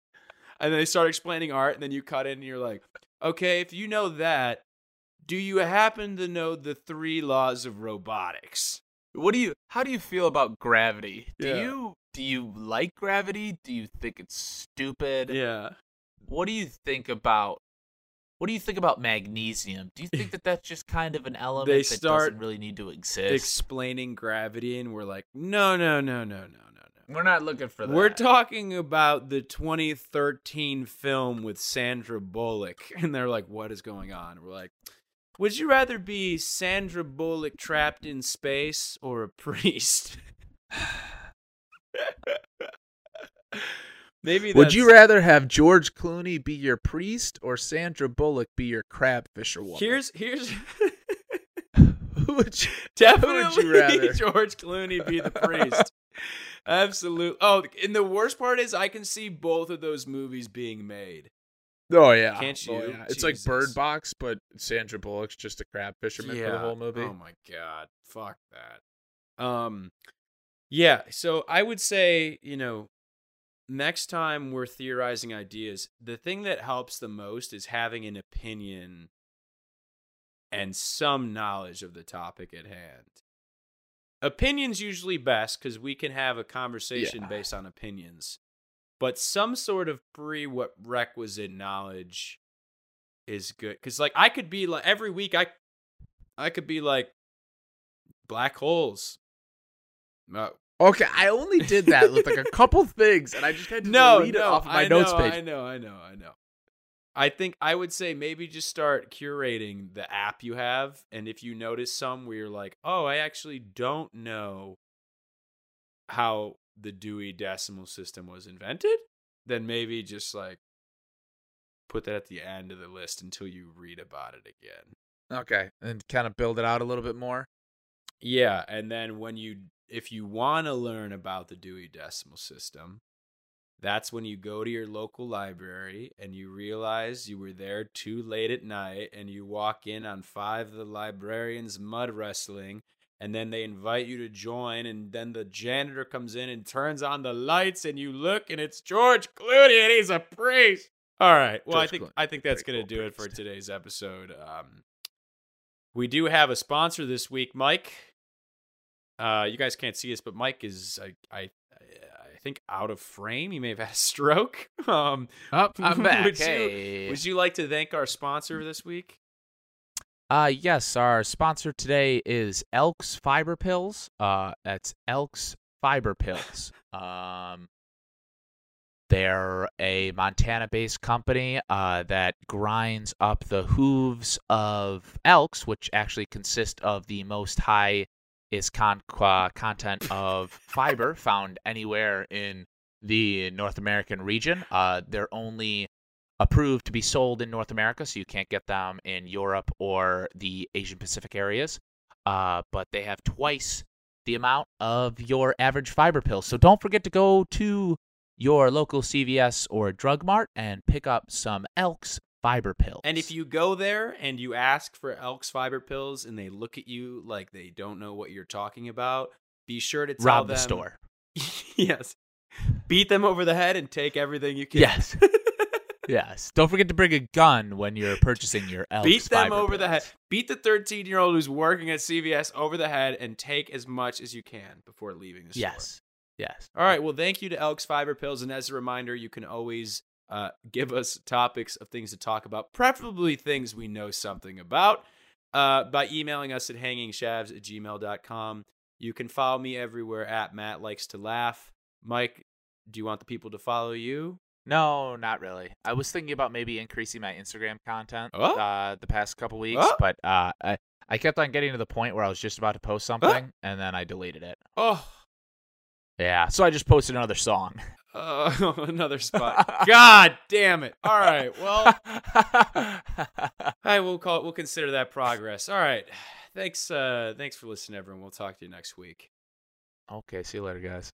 And then they start explaining art, and then you cut in, and you're like, okay, if you know that, do you happen to know the three laws of robotics? What do you? How do you feel about gravity? Do Yeah. you do you like gravity? Do you think it's stupid? Yeah. What do you think about? What do you think about magnesium? Do you think that that's just kind of an element that start doesn't really need to exist? Explaining gravity, and we're like, no, no, no, no, no, no, no. we're not looking for that. We're talking about the 2013 film with Sandra Bullock. And they're like, what is going on? We're like, would you rather be Sandra Bullock trapped in space or a priest? Maybe Would you rather have George Clooney be your priest or Sandra Bullock be your crab fisher woman? Here's here's Who would you, definitely rather? George Clooney be the priest. Absolutely. Oh, and the worst part is I can see both of those movies being made. Oh yeah, Can't Oh, yeah. It's like Bird Box, but Sandra Bullock's just a crab fisherman for the whole movie. Oh my god. Fuck that. Um yeah, so I would say, you know, next time we're theorizing ideas, the thing that helps the most is having an opinion and some knowledge of the topic at hand. Opinions usually best cuz we can have a conversation Yeah. based on opinions. But some sort of prerequisite knowledge is good cuz like I could be like every week I I could be like black holes. Uh, Okay, I only did that with like a couple things, and I just had to no, delete no, it off my I notes know, page. I know, I know, I know. I think I would say maybe just start curating the app you have, and if you notice some where you're like, oh, I actually don't know how the Dewey Decimal System was invented, then maybe just like put that at the end of the list until you read about it again. Okay, and kind of build it out a little bit more. Yeah, and then when you if you want to learn about the Dewey Decimal System, that's when you go to your local library and you realize you were there too late at night and you walk in on five of the librarians mud wrestling and then they invite you to join and then the janitor comes in and turns on the lights and you look and it's George Clooney and he's a priest. All right. Well, I think Clooney, I think that's going to cool do it for today's episode. Um we do have a sponsor this week, Mike. Uh, you guys can't see us, but Mike is I I I think out of frame. He may have had a stroke. Um, Up, I'm back. Would you- hey. would you like to thank our sponsor this week? Uh yes, our sponsor today is Elks Fiber Pills. Uh that's Elks Fiber Pills. Um they're a Montana-based company uh, that grinds up the hooves of elks, which actually consist of the most high is con- content of fiber found anywhere in the North American region. Uh, they're only approved to be sold in North America, so you can't get them in Europe or the Asian Pacific areas. Uh, but they have twice the amount of your average fiber pill. So don't forget to go to your local CVS or Drug Mart and pick up some Elks fiber pills. And if you go there and you ask for Elks fiber pills and they look at you like they don't know what you're talking about, be sure to tell rob them the store, yes. Beat them over the head and take everything you can. yes, yes. Don't forget to bring a gun when you're purchasing your Elks. Beat them over the head. Beat the 13 year old who's working at CVS over the head and take as much as you can before leaving the store. Yes, yes. All right. Well, thank you to Elks Fiber Pills. And as a reminder, you can always uh, give us topics of things to talk about, preferably things we know something about, uh, by emailing us at hangingshavs at gmail.com. You can follow me everywhere at Matt Likes to Laugh. Mike, do you want the people to follow you? No, not really. I was thinking about maybe increasing my Instagram content Oh. uh, the past couple weeks, Oh. but uh, I I kept on getting to the point where I was just about to post something, and then I deleted it. Oh, Yeah, so I just posted another song. uh, another spot. God damn it. All right. Well, right, we'll call it, we'll consider that progress. All right. Thanks, uh, thanks for listening, everyone. We'll talk to you next week. okay, see you later, guys.